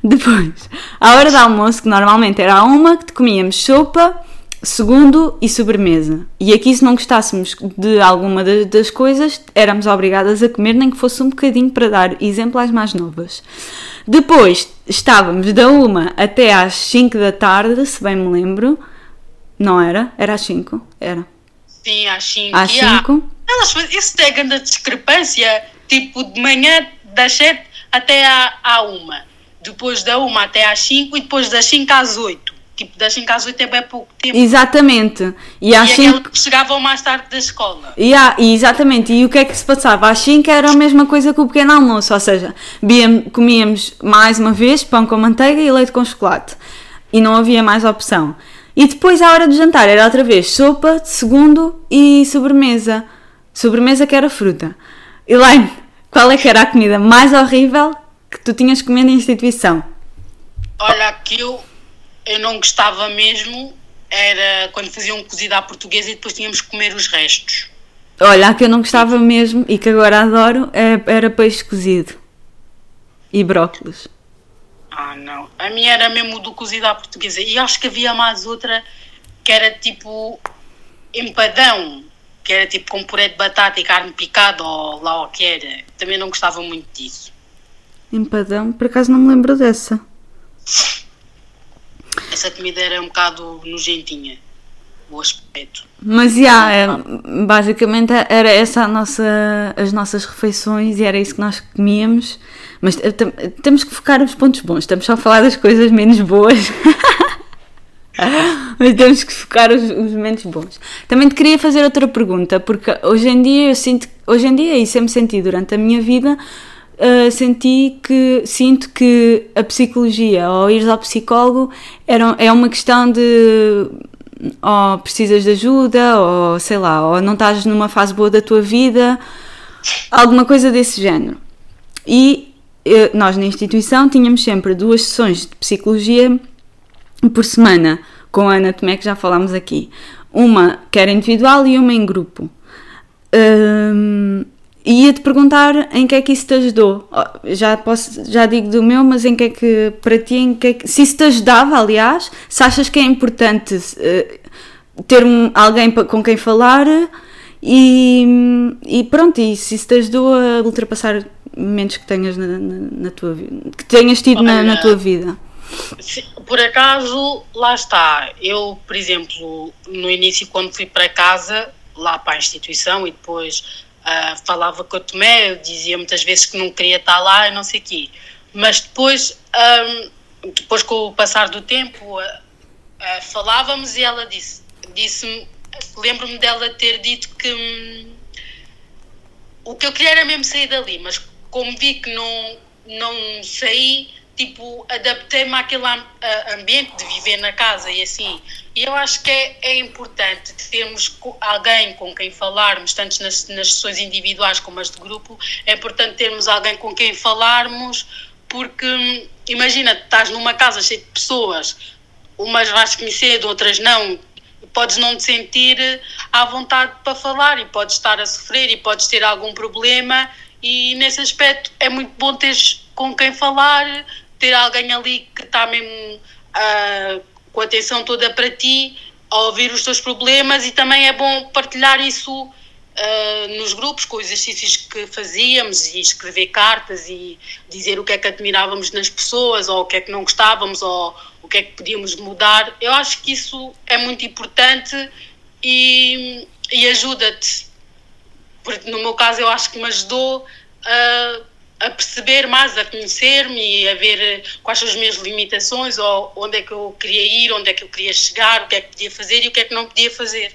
Depois, à hora do almoço, que normalmente era à uma, que comíamos sopa, segundo e sobremesa. E aqui, se não gostássemos de alguma da- das coisas, éramos obrigadas a comer, nem que fosse um bocadinho para dar exemplo às mais novas. Depois, estávamos da uma até às 5 da tarde, se bem me lembro. Não era? Era às 5? Era. Sim, às 5. Às 5? Elas, faz- isso é grande discrepância, tipo de manhã das 7 até à, à 1. Depois da 1 até às 5 e depois das 5 às 8. Tipo, das 5 às 8 é bem pouco tempo. Exatamente. E E às 5. aquelas que chegavam mais tarde da escola. E, há- e exatamente, e o que é que se passava? Às 5 era a mesma coisa que o pequeno almoço, ou seja, comíamos mais uma vez pão com manteiga e leite com chocolate. E não havia mais opção. E depois, à hora do jantar, era outra vez sopa, segundo e sobremesa. Sobremesa que era fruta. Elaine, qual é que era a comida mais horrível que tu tinhas comido em instituição? Olha, aquilo eu não gostava mesmo. Era quando faziam cozido à portuguesa e depois tínhamos que comer os restos. Olha, a que eu não gostava mesmo e que agora adoro é- era peixe cozido. E brócolis. Ah, não. A minha era mesmo do cozido à portuguesa. E acho que havia mais outra que era tipo empadão, que era tipo com puré de batata e carne picada ou lá o que era. Também não gostava muito disso. Empadão, por acaso não me lembro dessa. Essa comida era um bocado nojentinha, o aspecto. Mas já, é, basicamente era essa nossa, as nossas refeições e era isso que nós comíamos. Mas eh, tem- temos que focar nos pontos bons, estamos só a falar das coisas menos boas. Mas temos que focar os, os momentos bons. Também te queria fazer outra pergunta, porque hoje em dia eu sinto, hoje em dia e sempre senti durante a minha vida, uh, senti que sinto que a psicologia ou ires ao psicólogo era, é uma questão de ou precisas de ajuda, ou sei lá, ou não estás numa fase boa da tua vida, alguma coisa desse género. E eh, nós na instituição tínhamos sempre duas sessões de psicologia por semana, com a Ana Tomé, que já falámos aqui. Uma que era individual e uma em grupo. Hum, e ia-te perguntar em que é que isso te ajudou. Oh, Já, posso, já digo do meu, mas em que é que, para ti, em que é que, se isso te ajudava, aliás, se achas que é importante eh, ter um, alguém com quem falar e, e pronto, e se isso te ajudou a ultrapassar momentos que tenhas na, na, na tua vida, que tenhas tido Olha, na, na tua vida. Por acaso, lá está. Eu, por exemplo, no início, quando fui para casa, lá para a instituição, e depois uh, falava com a Tomé, dizia muitas vezes que não queria estar lá e não sei o quê. Mas depois, um, depois com o passar do tempo, uh, uh, falávamos e ela disse, disse lembro-me dela ter dito que hum, o que eu queria era mesmo sair dali, mas como vi que não, não saí, tipo, adaptei-me àquele ambiente de viver na casa e assim. E eu acho que é, é importante termos alguém com quem falarmos, tanto nas, nas sessões individuais como as de grupo, é importante termos alguém com quem falarmos, porque hum, imagina, estás numa casa cheia de pessoas, umas vais conhecer, outras não, podes não te sentir à vontade para falar e podes estar a sofrer e podes ter algum problema e nesse aspecto é muito bom teres com quem falar, ter alguém ali que está mesmo uh, com a atenção toda para ti, a ouvir os teus problemas e também é bom partilhar isso uh, nos grupos, com os exercícios que fazíamos e escrever cartas e dizer o que é que admirávamos nas pessoas ou o que é que não gostávamos ou o que é que podíamos mudar. Eu acho que isso é muito importante e, e ajuda-te. Porque no meu caso eu acho que me ajudou a, a perceber mais, a conhecer-me e a ver quais são as minhas limitações ou onde é que eu queria ir, onde é que eu queria chegar, o que é que podia fazer e o que é que não podia fazer.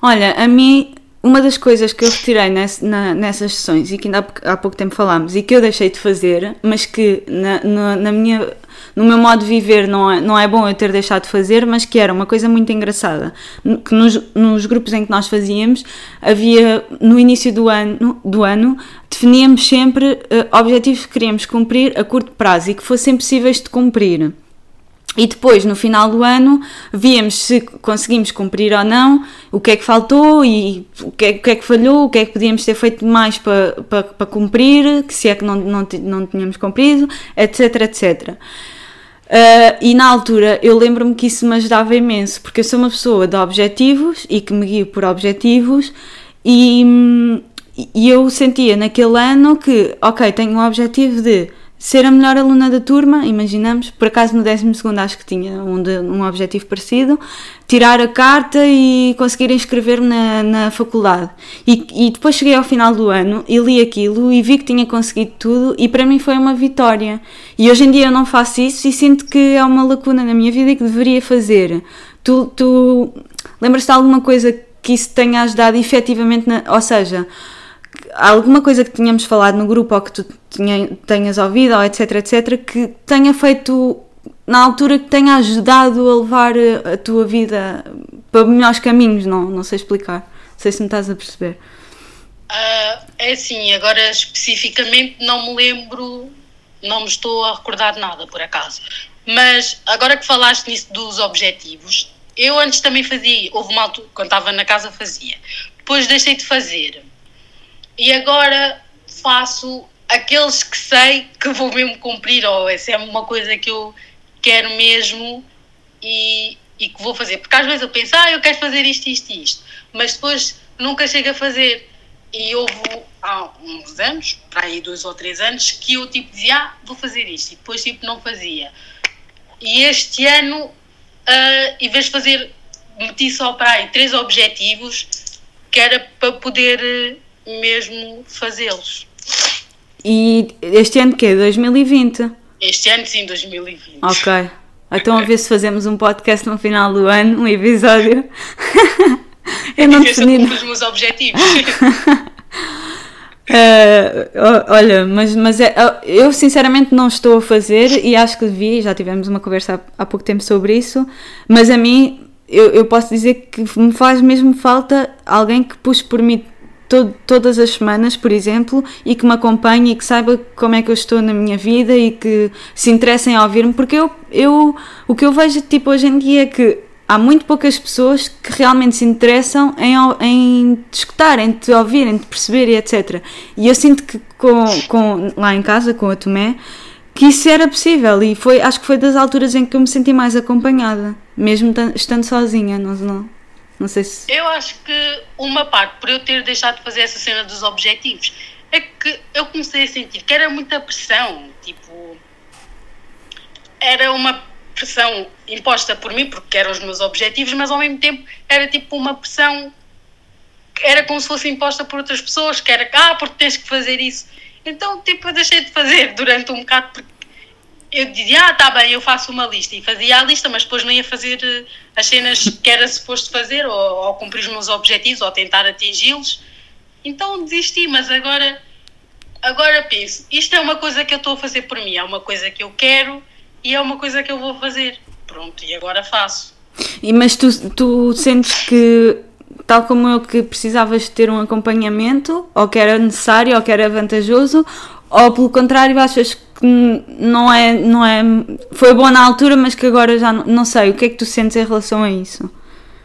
Olha, a mim uma das coisas que eu retirei ness, na, nessas sessões e que ainda há, há, pouco tempo falámos e que eu deixei de fazer, mas que na, na, na, minha, no meu modo de viver não é, não é bom eu ter deixado de fazer, mas que era uma coisa muito engraçada. Que nos, nos grupos em que nós fazíamos, havia no início do ano, do ano definíamos sempre uh, objetivos que queríamos cumprir a curto prazo e que fossem possíveis de cumprir. E depois, no final do ano, víamos se conseguimos cumprir ou não, o que é que faltou e o que é, o que, é que falhou, o que é que podíamos ter feito mais para, para, para cumprir, se é que não, não, não tínhamos cumprido, etc, etc. Uh, e na altura eu lembro-me que isso me ajudava imenso, porque eu sou uma pessoa de objetivos e que me guio por objetivos e, e eu sentia naquele ano que, ok, tenho um objetivo de ser a melhor aluna da turma, imaginamos, por acaso no 12 acho que tinha um, de, um objetivo parecido, tirar a carta e conseguir inscrever-me na, na faculdade. E, e depois cheguei ao final do ano e li aquilo e vi que tinha conseguido tudo e para mim foi uma vitória. E hoje em dia eu não faço isso e sinto que é uma lacuna na minha vida e que deveria fazer. Tu, tu lembras-te de alguma coisa que isso tenha ajudado efetivamente, na, ou seja, alguma coisa que tínhamos falado no grupo ou que tu tinha, tenhas ouvido, ou etc, etc, que tenha feito na altura que tenha ajudado a levar a tua vida para melhores caminhos, não, não sei explicar. Não sei se me estás a perceber. Uh, é assim, agora especificamente não me lembro, não me estou a recordar nada por acaso. Mas agora que falaste nisso dos objetivos, eu antes também fazia, houve uma altura, quando estava na casa fazia, depois deixei de fazer e agora faço aqueles que sei que vou mesmo cumprir, ou essa é uma coisa que eu quero mesmo e, e que vou fazer. Porque às vezes eu penso, ah, eu quero fazer isto, isto e isto, mas depois nunca chego a fazer. E houve há uns anos, para aí dois ou três anos, que eu tipo dizia, ah, vou fazer isto, e depois tipo não fazia. E este ano, uh, em vez de fazer, meti só para aí três objetivos, que era para poder mesmo fazê-los. E este ano que é? 2020? Este ano sim, 2020. Ok. Então a ver se fazemos um podcast no final do ano, um episódio. Eu não defini. os meus objetivos. Uh, olha, mas, mas é, eu sinceramente não estou a fazer e acho que devia, já tivemos uma conversa há, há pouco tempo sobre isso, mas a mim eu, eu posso dizer que me faz mesmo falta alguém que puxe por mim todas as semanas, por exemplo, e que me acompanhe e que saiba como é que eu estou na minha vida e que se interessem a ouvir-me, porque eu, eu o que eu vejo tipo hoje em dia é que há muito poucas pessoas que realmente se interessam em, em te escutar, em te ouvir, em te perceber e etc. E eu sinto que com, com, lá em casa, com a Tomé, que isso era possível e foi, acho que foi das alturas em que eu me senti mais acompanhada. mesmo estando sozinha, não, não, não sei se. Eu acho que uma parte, por eu ter deixado de fazer essa cena dos objetivos, é que eu comecei a sentir que era muita pressão, tipo. Era uma pressão imposta por mim, porque eram os meus objetivos, mas ao mesmo tempo era tipo uma pressão. Era como se fosse imposta por outras pessoas, que era, ah, porque tens que fazer isso. Então, tipo, eu deixei de fazer durante um bocado, porque eu dizia, ah, tá bem, eu faço uma lista, e fazia a lista, mas depois não ia fazer eh, as cenas que era suposto fazer, ou, ou cumprir os meus objetivos, ou tentar atingi-los. Então desisti, mas agora, agora penso, isto é uma coisa que eu estou a fazer por mim, é uma coisa que eu quero e é uma coisa que eu vou fazer. Pronto, e agora faço. E, mas tu, tu sentes que, tal como eu, que precisavas ter um acompanhamento, ou que era necessário, ou que era vantajoso, ou pelo contrário, achas que não é, não é. Foi bom na altura, mas que agora já não, não sei. O que é que tu sentes em relação a isso?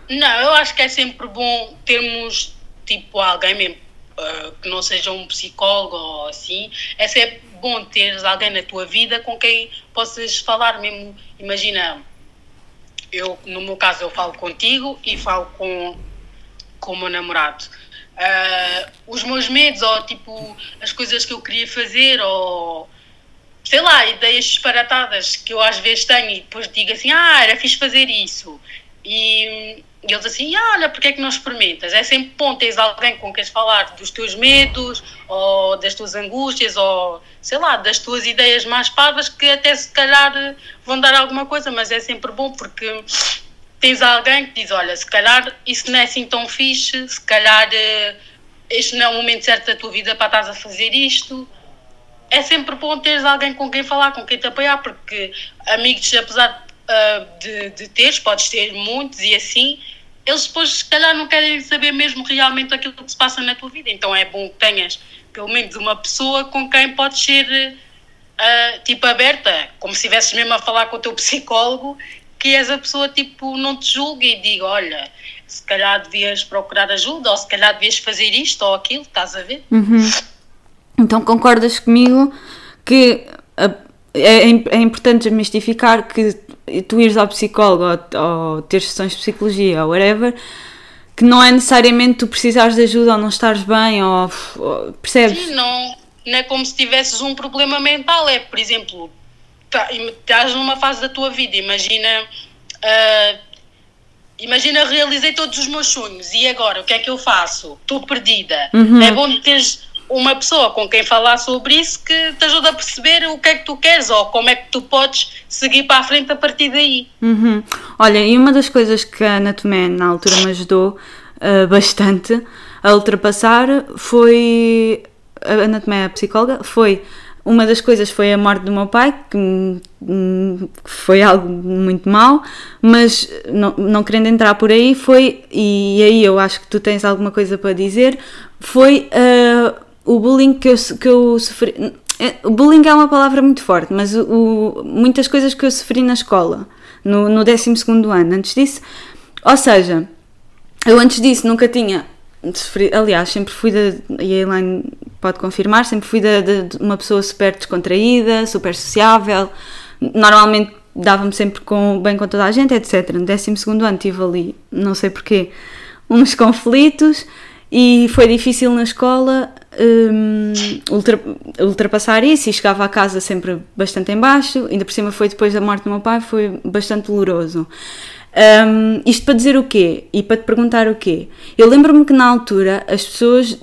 Não, eu acho que é sempre bom termos tipo alguém mesmo uh, que não seja um psicólogo ou assim. É sempre bom teres alguém na tua vida com quem possas falar mesmo. Imagina, eu no meu caso eu falo contigo e falo com, com o meu namorado. Uh, os meus medos ou tipo as coisas que eu queria fazer ou sei lá, ideias disparatadas que eu às vezes tenho e depois digo assim, ah, era fixe fazer isso. E, e eles assim, ah, olha, porque é que não experimentas? É sempre bom teres alguém com quem falar dos teus medos, ou das tuas angústias, ou sei lá, das tuas ideias mais parvas que até se calhar vão dar alguma coisa, mas é sempre bom porque tens alguém que diz, olha, se calhar isso não é assim tão fixe, se calhar eh, este não é o momento certo da tua vida para estás a fazer isto é sempre bom teres alguém com quem falar, com quem te apoiar, porque amigos, apesar uh, de, de teres, podes ter muitos e assim, eles depois se calhar não querem saber mesmo realmente aquilo que se passa na tua vida. Então é bom que tenhas pelo menos uma pessoa com quem podes ser uh, tipo aberta, como se estivesses mesmo a falar com o teu psicólogo, que és a pessoa tipo não te julgue e diga, olha, se calhar devias procurar ajuda, ou se calhar devias fazer isto ou aquilo, estás a ver? Uhum. Então concordas comigo que é, é importante desmistificar que tu ires ao psicólogo ou, ou ter sessões de psicologia ou whatever, que não é necessariamente tu precisares de ajuda ou não estares bem ou, ou percebes? Sim, não, não é como se tivesses um problema mental, é por exemplo, tá, estás numa fase da tua vida, imagina uh, imagina realizei todos os meus sonhos e agora o que é que eu faço? Estou perdida. Uhum. É bom teres uma pessoa com quem falar sobre isso que te ajuda a perceber o que é que tu queres ou como é que tu podes seguir para a frente a partir daí. Uhum. Olha, e uma das coisas que a Ana Tomé na altura me ajudou uh, bastante a ultrapassar foi. A Ana Tomé, a psicóloga, foi. Uma das coisas foi a morte do meu pai, que, foi algo muito mau, mas não, não querendo entrar por aí, foi, e aí eu acho que tu tens alguma coisa para dizer, foi uh, o bullying que eu, que eu sofri. É, o bullying é uma palavra muito forte, mas o, muitas coisas que eu sofri na escola, no, no 12 ano, antes disso. Ou seja, eu antes disso nunca tinha. Aliás, sempre fui da. E a Elaine pode confirmar, sempre fui de, de uma pessoa super descontraída, super sociável. Normalmente dava-me sempre com, bem com toda a gente, etc. No 12 ano tive ali, não sei porquê, uns conflitos e foi difícil na escola um, ultra, ultrapassar isso e chegava a casa sempre bastante em baixo, ainda por cima foi depois da morte do meu pai, foi bastante doloroso. Um, isto para dizer o quê? E para te perguntar o quê? Eu lembro-me que na altura as pessoas.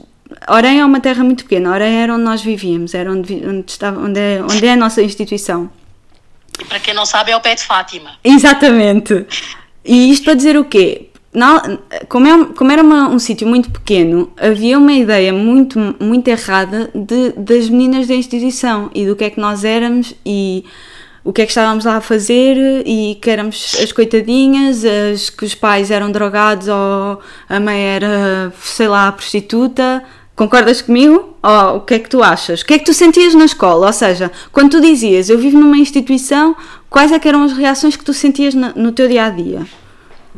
Orem é uma terra muito pequena, Orem era onde nós vivíamos, era onde, onde, estava, onde, é, onde é a nossa instituição. Para quem não sabe, é o pé de Fátima. Exatamente. E isto para dizer o quê? Na, como, é, como era uma, um sítio muito pequeno, havia uma ideia muito, muito errada de, das meninas da instituição e do que é que nós éramos e o que é que estávamos lá a fazer e que éramos as coitadinhas, as que os pais eram drogados ou a mãe era, sei lá, prostituta. Concordas comigo? O que é que tu achas? O que é que tu sentias na escola? Ou seja, quando tu dizias eu vivo numa instituição, quais é eram as reações que tu sentias no, no teu dia a dia?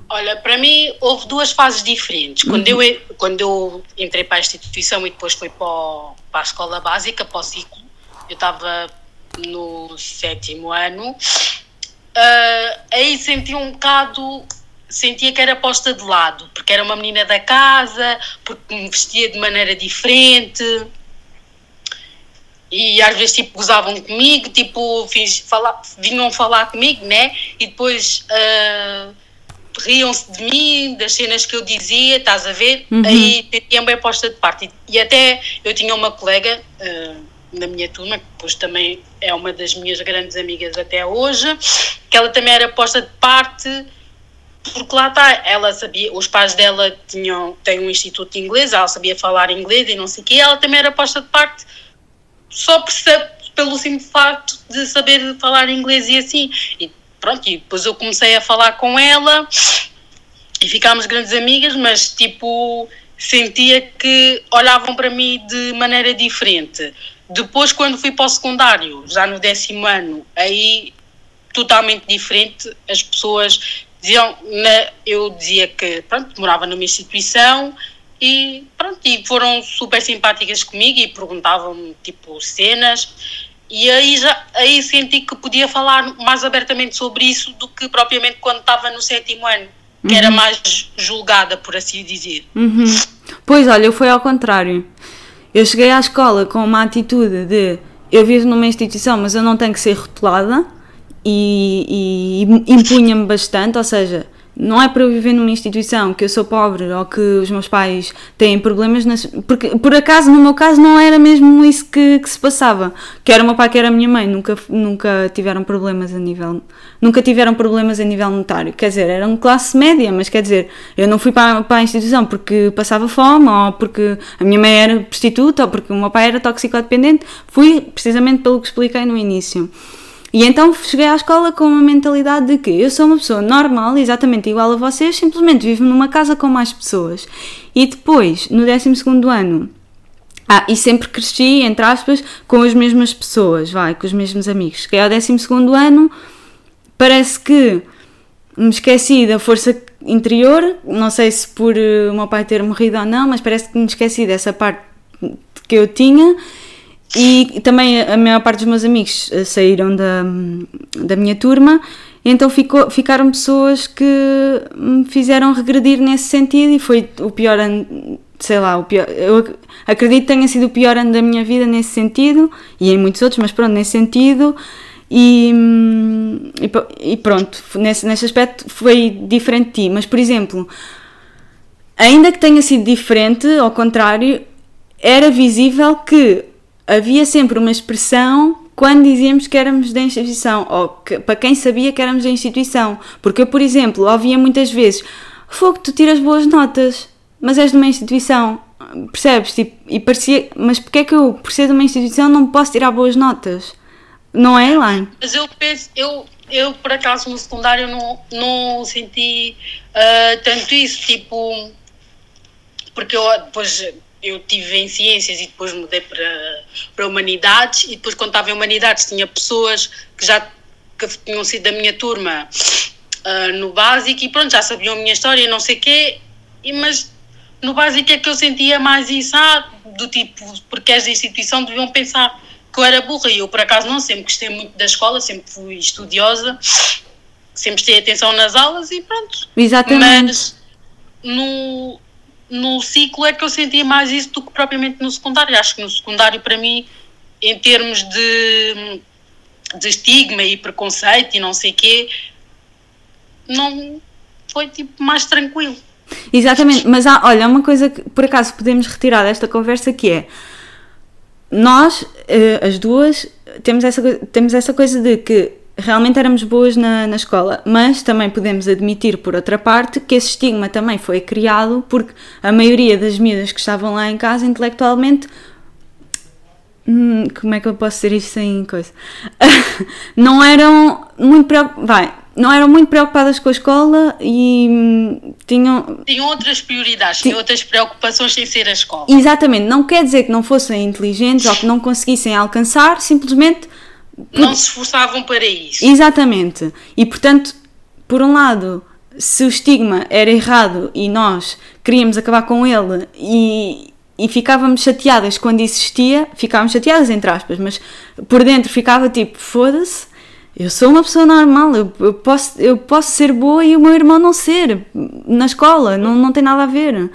Olha, para mim houve duas fases diferentes. Quando, uhum. eu, quando eu entrei para a instituição e depois fui para, o, para a escola básica, para o ciclo, eu estava no sétimo ano. uh, aí senti um bocado sentia que era posta de lado, porque era uma menina da casa, porque me vestia de maneira diferente. E às vezes tipo gozavam comigo, tipo fiz, falar, vinham falar comigo, né? E depois uh, riam-se de mim, das cenas que eu dizia, estás a ver? Uhum. Aí sentiam bem posta de parte. E, até eu tinha uma colega uh, na minha turma, que depois também é uma das minhas grandes amigas até hoje, que ela também era posta de parte porque lá está, ela sabia, os pais dela tinham, têm um instituto de inglês, ela sabia falar inglês e não sei o quê, ela também era posta de parte só por, pelo simples facto de saber falar inglês e assim. E pronto, e depois eu comecei a falar com ela e ficámos grandes amigas, mas tipo, sentia que olhavam para mim de maneira diferente. Depois, quando fui para o secundário, já no décimo ano, aí totalmente diferente, as pessoas diziam, na, eu dizia que pronto, morava numa instituição e pronto, e foram super simpáticas comigo e perguntavam-me tipo cenas e aí já aí senti que podia falar mais abertamente sobre isso do que propriamente quando estava no sétimo ano, que uhum. era mais julgada, por assim dizer. Uhum. Pois olha, foi ao contrário. Eu cheguei à escola com uma atitude de eu vivo numa instituição, mas eu não tenho que ser rotulada e, e impunha-me bastante, ou seja, não é para eu viver numa instituição que eu sou pobre ou que os meus pais têm problemas, nas, porque por acaso no meu caso não era mesmo isso que, que, se passava. Quer o meu pai, quer a minha mãe, nunca, nunca tiveram problemas a nível, nunca tiveram problemas a nível monetário. Quer dizer, eram classe média, mas quer dizer, eu não fui para, para a instituição porque passava fome ou porque a minha mãe era prostituta ou porque o meu pai era toxicodependente. Fui precisamente pelo que expliquei no início. E então cheguei à escola com uma mentalidade de que eu sou uma pessoa normal, exatamente igual a vocês, simplesmente vivo numa casa com mais pessoas. E depois, no 12 ano, ah, e sempre cresci, entre aspas, com as mesmas pessoas, vai, com os mesmos amigos. Cheguei ao 12 ano, parece que me esqueci da força interior, não sei se por uh, o meu pai ter morrido ou não, mas parece que me esqueci dessa parte que eu tinha e também a maior parte dos meus amigos eh, saíram da, da minha turma, então ficou, ficaram pessoas que me fizeram regredir nesse sentido e foi o pior ano, sei lá, o pior, eu acredito que tenha sido o pior ano da minha vida nesse sentido e em muitos outros, mas pronto, nesse sentido. E, e, pronto, nesse, nesse aspecto foi diferente de ti. Mas, por exemplo, ainda que tenha sido diferente, ao contrário, era visível que havia sempre uma expressão quando dizíamos que éramos da instituição, ou que, para quem sabia que éramos da instituição. Porque eu, por exemplo, ouvia muitas vezes: Fogo, tu tiras boas notas, mas és de uma instituição. Percebes? Tipo, e parecia, mas porque é que eu, por ser de uma instituição, não posso tirar boas notas? Não é, Elaine? Mas eu penso, eu, eu por acaso no secundário não, não senti uh, tanto isso, tipo, porque eu depois eu tive em ciências e depois mudei para, para humanidades e depois quando estava em humanidades tinha pessoas que já que tinham sido da minha turma uh, no básico e pronto, já sabiam a minha história e não sei o quê, e, mas no básico é que eu sentia mais isso, ah, do tipo, porque és da instituição deviam pensar que eu era burra e eu por acaso não, sempre gostei muito da escola, sempre fui estudiosa, sempre prestei atenção nas aulas e pronto. Exatamente. Mas no, no ciclo é que eu sentia mais isso do que propriamente no secundário. Acho que no secundário, para mim, em termos de, de estigma e preconceito e não sei quê, não foi tipo mais tranquilo. Exatamente, mas há, olha, uma coisa que por acaso podemos retirar desta conversa que é nós, eh, as duas, temos essa, temos essa coisa de que realmente éramos boas na, na escola, mas também podemos admitir, por outra parte, que esse estigma também foi criado porque a maioria das miúdas que estavam lá em casa intelectualmente. Hum, como é que eu posso dizer isto sem coisa? não eram muito vai, não eram muito preocupadas com a escola e hum, tinham. Tinham outras prioridades, tinham outras preocupações sem ser a escola. Exatamente, não quer dizer que não fossem inteligentes ou que não conseguissem alcançar, simplesmente não se esforçavam para isso. Exatamente. E portanto, por um lado, se o estigma era errado e nós queríamos acabar com ele e, e ficávamos chateadas quando existia, ficávamos chateadas entre aspas, mas por dentro ficava tipo, foda-se, eu sou uma pessoa normal, eu, eu, posso, eu posso ser boa e o meu irmão não ser na escola, não, não tem nada a ver.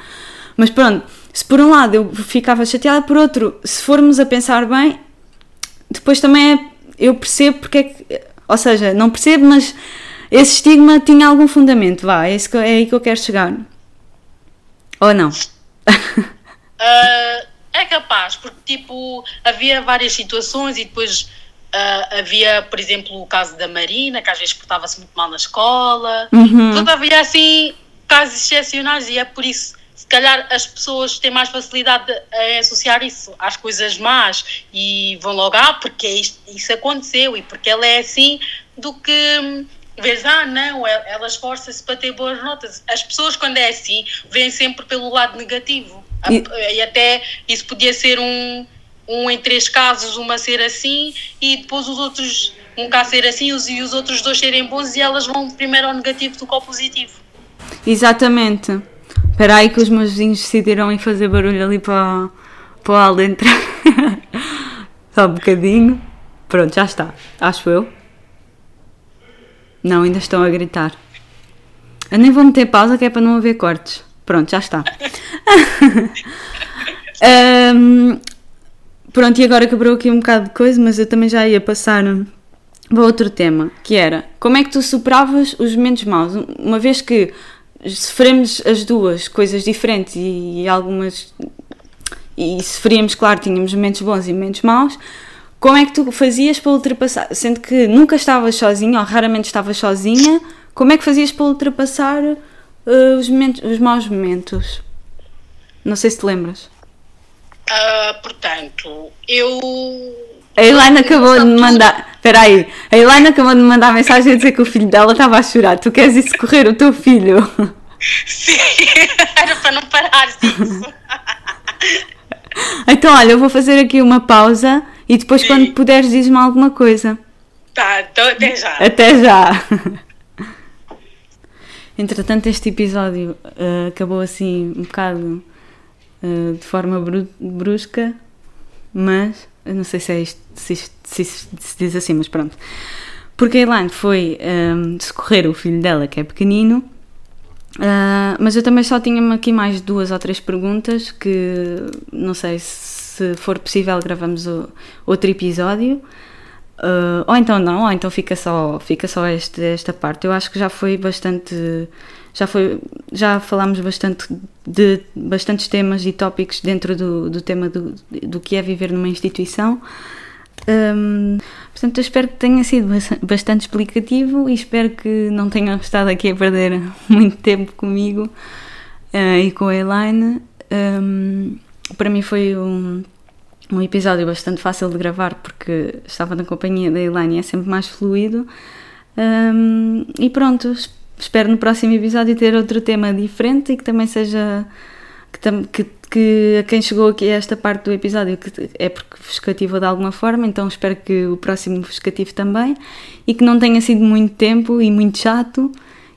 Mas pronto, se por um lado eu ficava chateada, por outro, se formos a pensar bem, depois também é, eu percebo porque é que. Ou seja, não percebo, mas esse estigma tinha algum fundamento, vá, é, isso que, é aí que eu quero chegar. Ou não? uh, é capaz, porque tipo, havia várias situações e depois uh, havia, por exemplo, o caso da Marina, que às vezes portava-se muito mal na escola. Uhum. Portanto, havia assim casos excepcionais e é por isso calhar as pessoas têm mais facilidade a associar isso às coisas más e vão logo, ah, porque isto, isso aconteceu e porque ela é assim, do que vês, ah, não, ela esforça-se para ter boas notas. As pessoas, quando é assim, veem sempre pelo lado negativo. E, e até isso podia ser um, um em três casos, uma ser assim, e depois os outros, um cá ser assim e os outros dois serem bons, e elas vão primeiro ao negativo do que ao positivo. Exatamente. Espera aí que os meus vizinhos decidiram ir fazer barulho ali para, para o Aldo entrar. Só um bocadinho. Pronto, já está. Acho eu. Não, ainda estão a gritar. Eu nem vou meter pausa que é para não haver cortes. Pronto, já está. um, pronto, e agora quebrou aqui um bocado de coisa, mas eu também já ia passar para outro tema, que era como é que tu superavas os momentos maus? Uma vez que sofremos as duas coisas diferentes e, e algumas. E sofríamos, claro, tínhamos momentos bons e momentos maus como é que tu fazias para ultrapassar? Sendo que nunca estavas sozinha, ou raramente estavas sozinha, como é que fazias para ultrapassar uh, os, momentos, os maus momentos? Não sei se te lembras. Uh, portanto, eu. A Helena acabou de mandar. Espera aí. A Helena acabou de mandar mensagem a dizer que o filho dela estava a chorar. Tu queres ir socorrer o teu filho? Sim, era para não parar disso. então, olha, eu vou fazer aqui uma pausa e depois, Sim. quando puderes, diz-me alguma coisa. Tá, então até já. Até já. Entretanto, este episódio uh, acabou assim um bocado uh, de forma bru brusca, mas eu não sei se é isto, se, isto, se, se, se diz assim, mas pronto. Porque a Elaine foi um, socorrer o filho dela, que é pequenino, uh, mas eu também só tinha aqui mais duas ou três perguntas que não sei se se for possível, gravamos o, outro episódio. Uh, ou então não, ou então fica só, fica só este, esta parte. Eu acho que já foi bastante. Já, foi, já falámos bastante de bastantes temas e tópicos dentro do, do tema do, do que é viver numa instituição. Um, portanto, eu espero que tenha sido bastante explicativo e espero que não tenham estado aqui a perder muito tempo comigo uh, e com a Elaine. Um, para mim foi um, um episódio bastante fácil de gravar porque estava na companhia da Elaine e é sempre mais fluido. Um, e pronto, espero no próximo episódio ter outro tema diferente e que também seja. Que, que, que a quem chegou aqui a esta parte do episódio é porque vos cativou de alguma forma, então espero que o próximo vos cative também e que não tenha sido muito tempo e muito chato.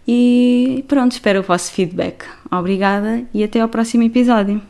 E pronto, espero o vosso feedback. Obrigada e até ao próximo episódio.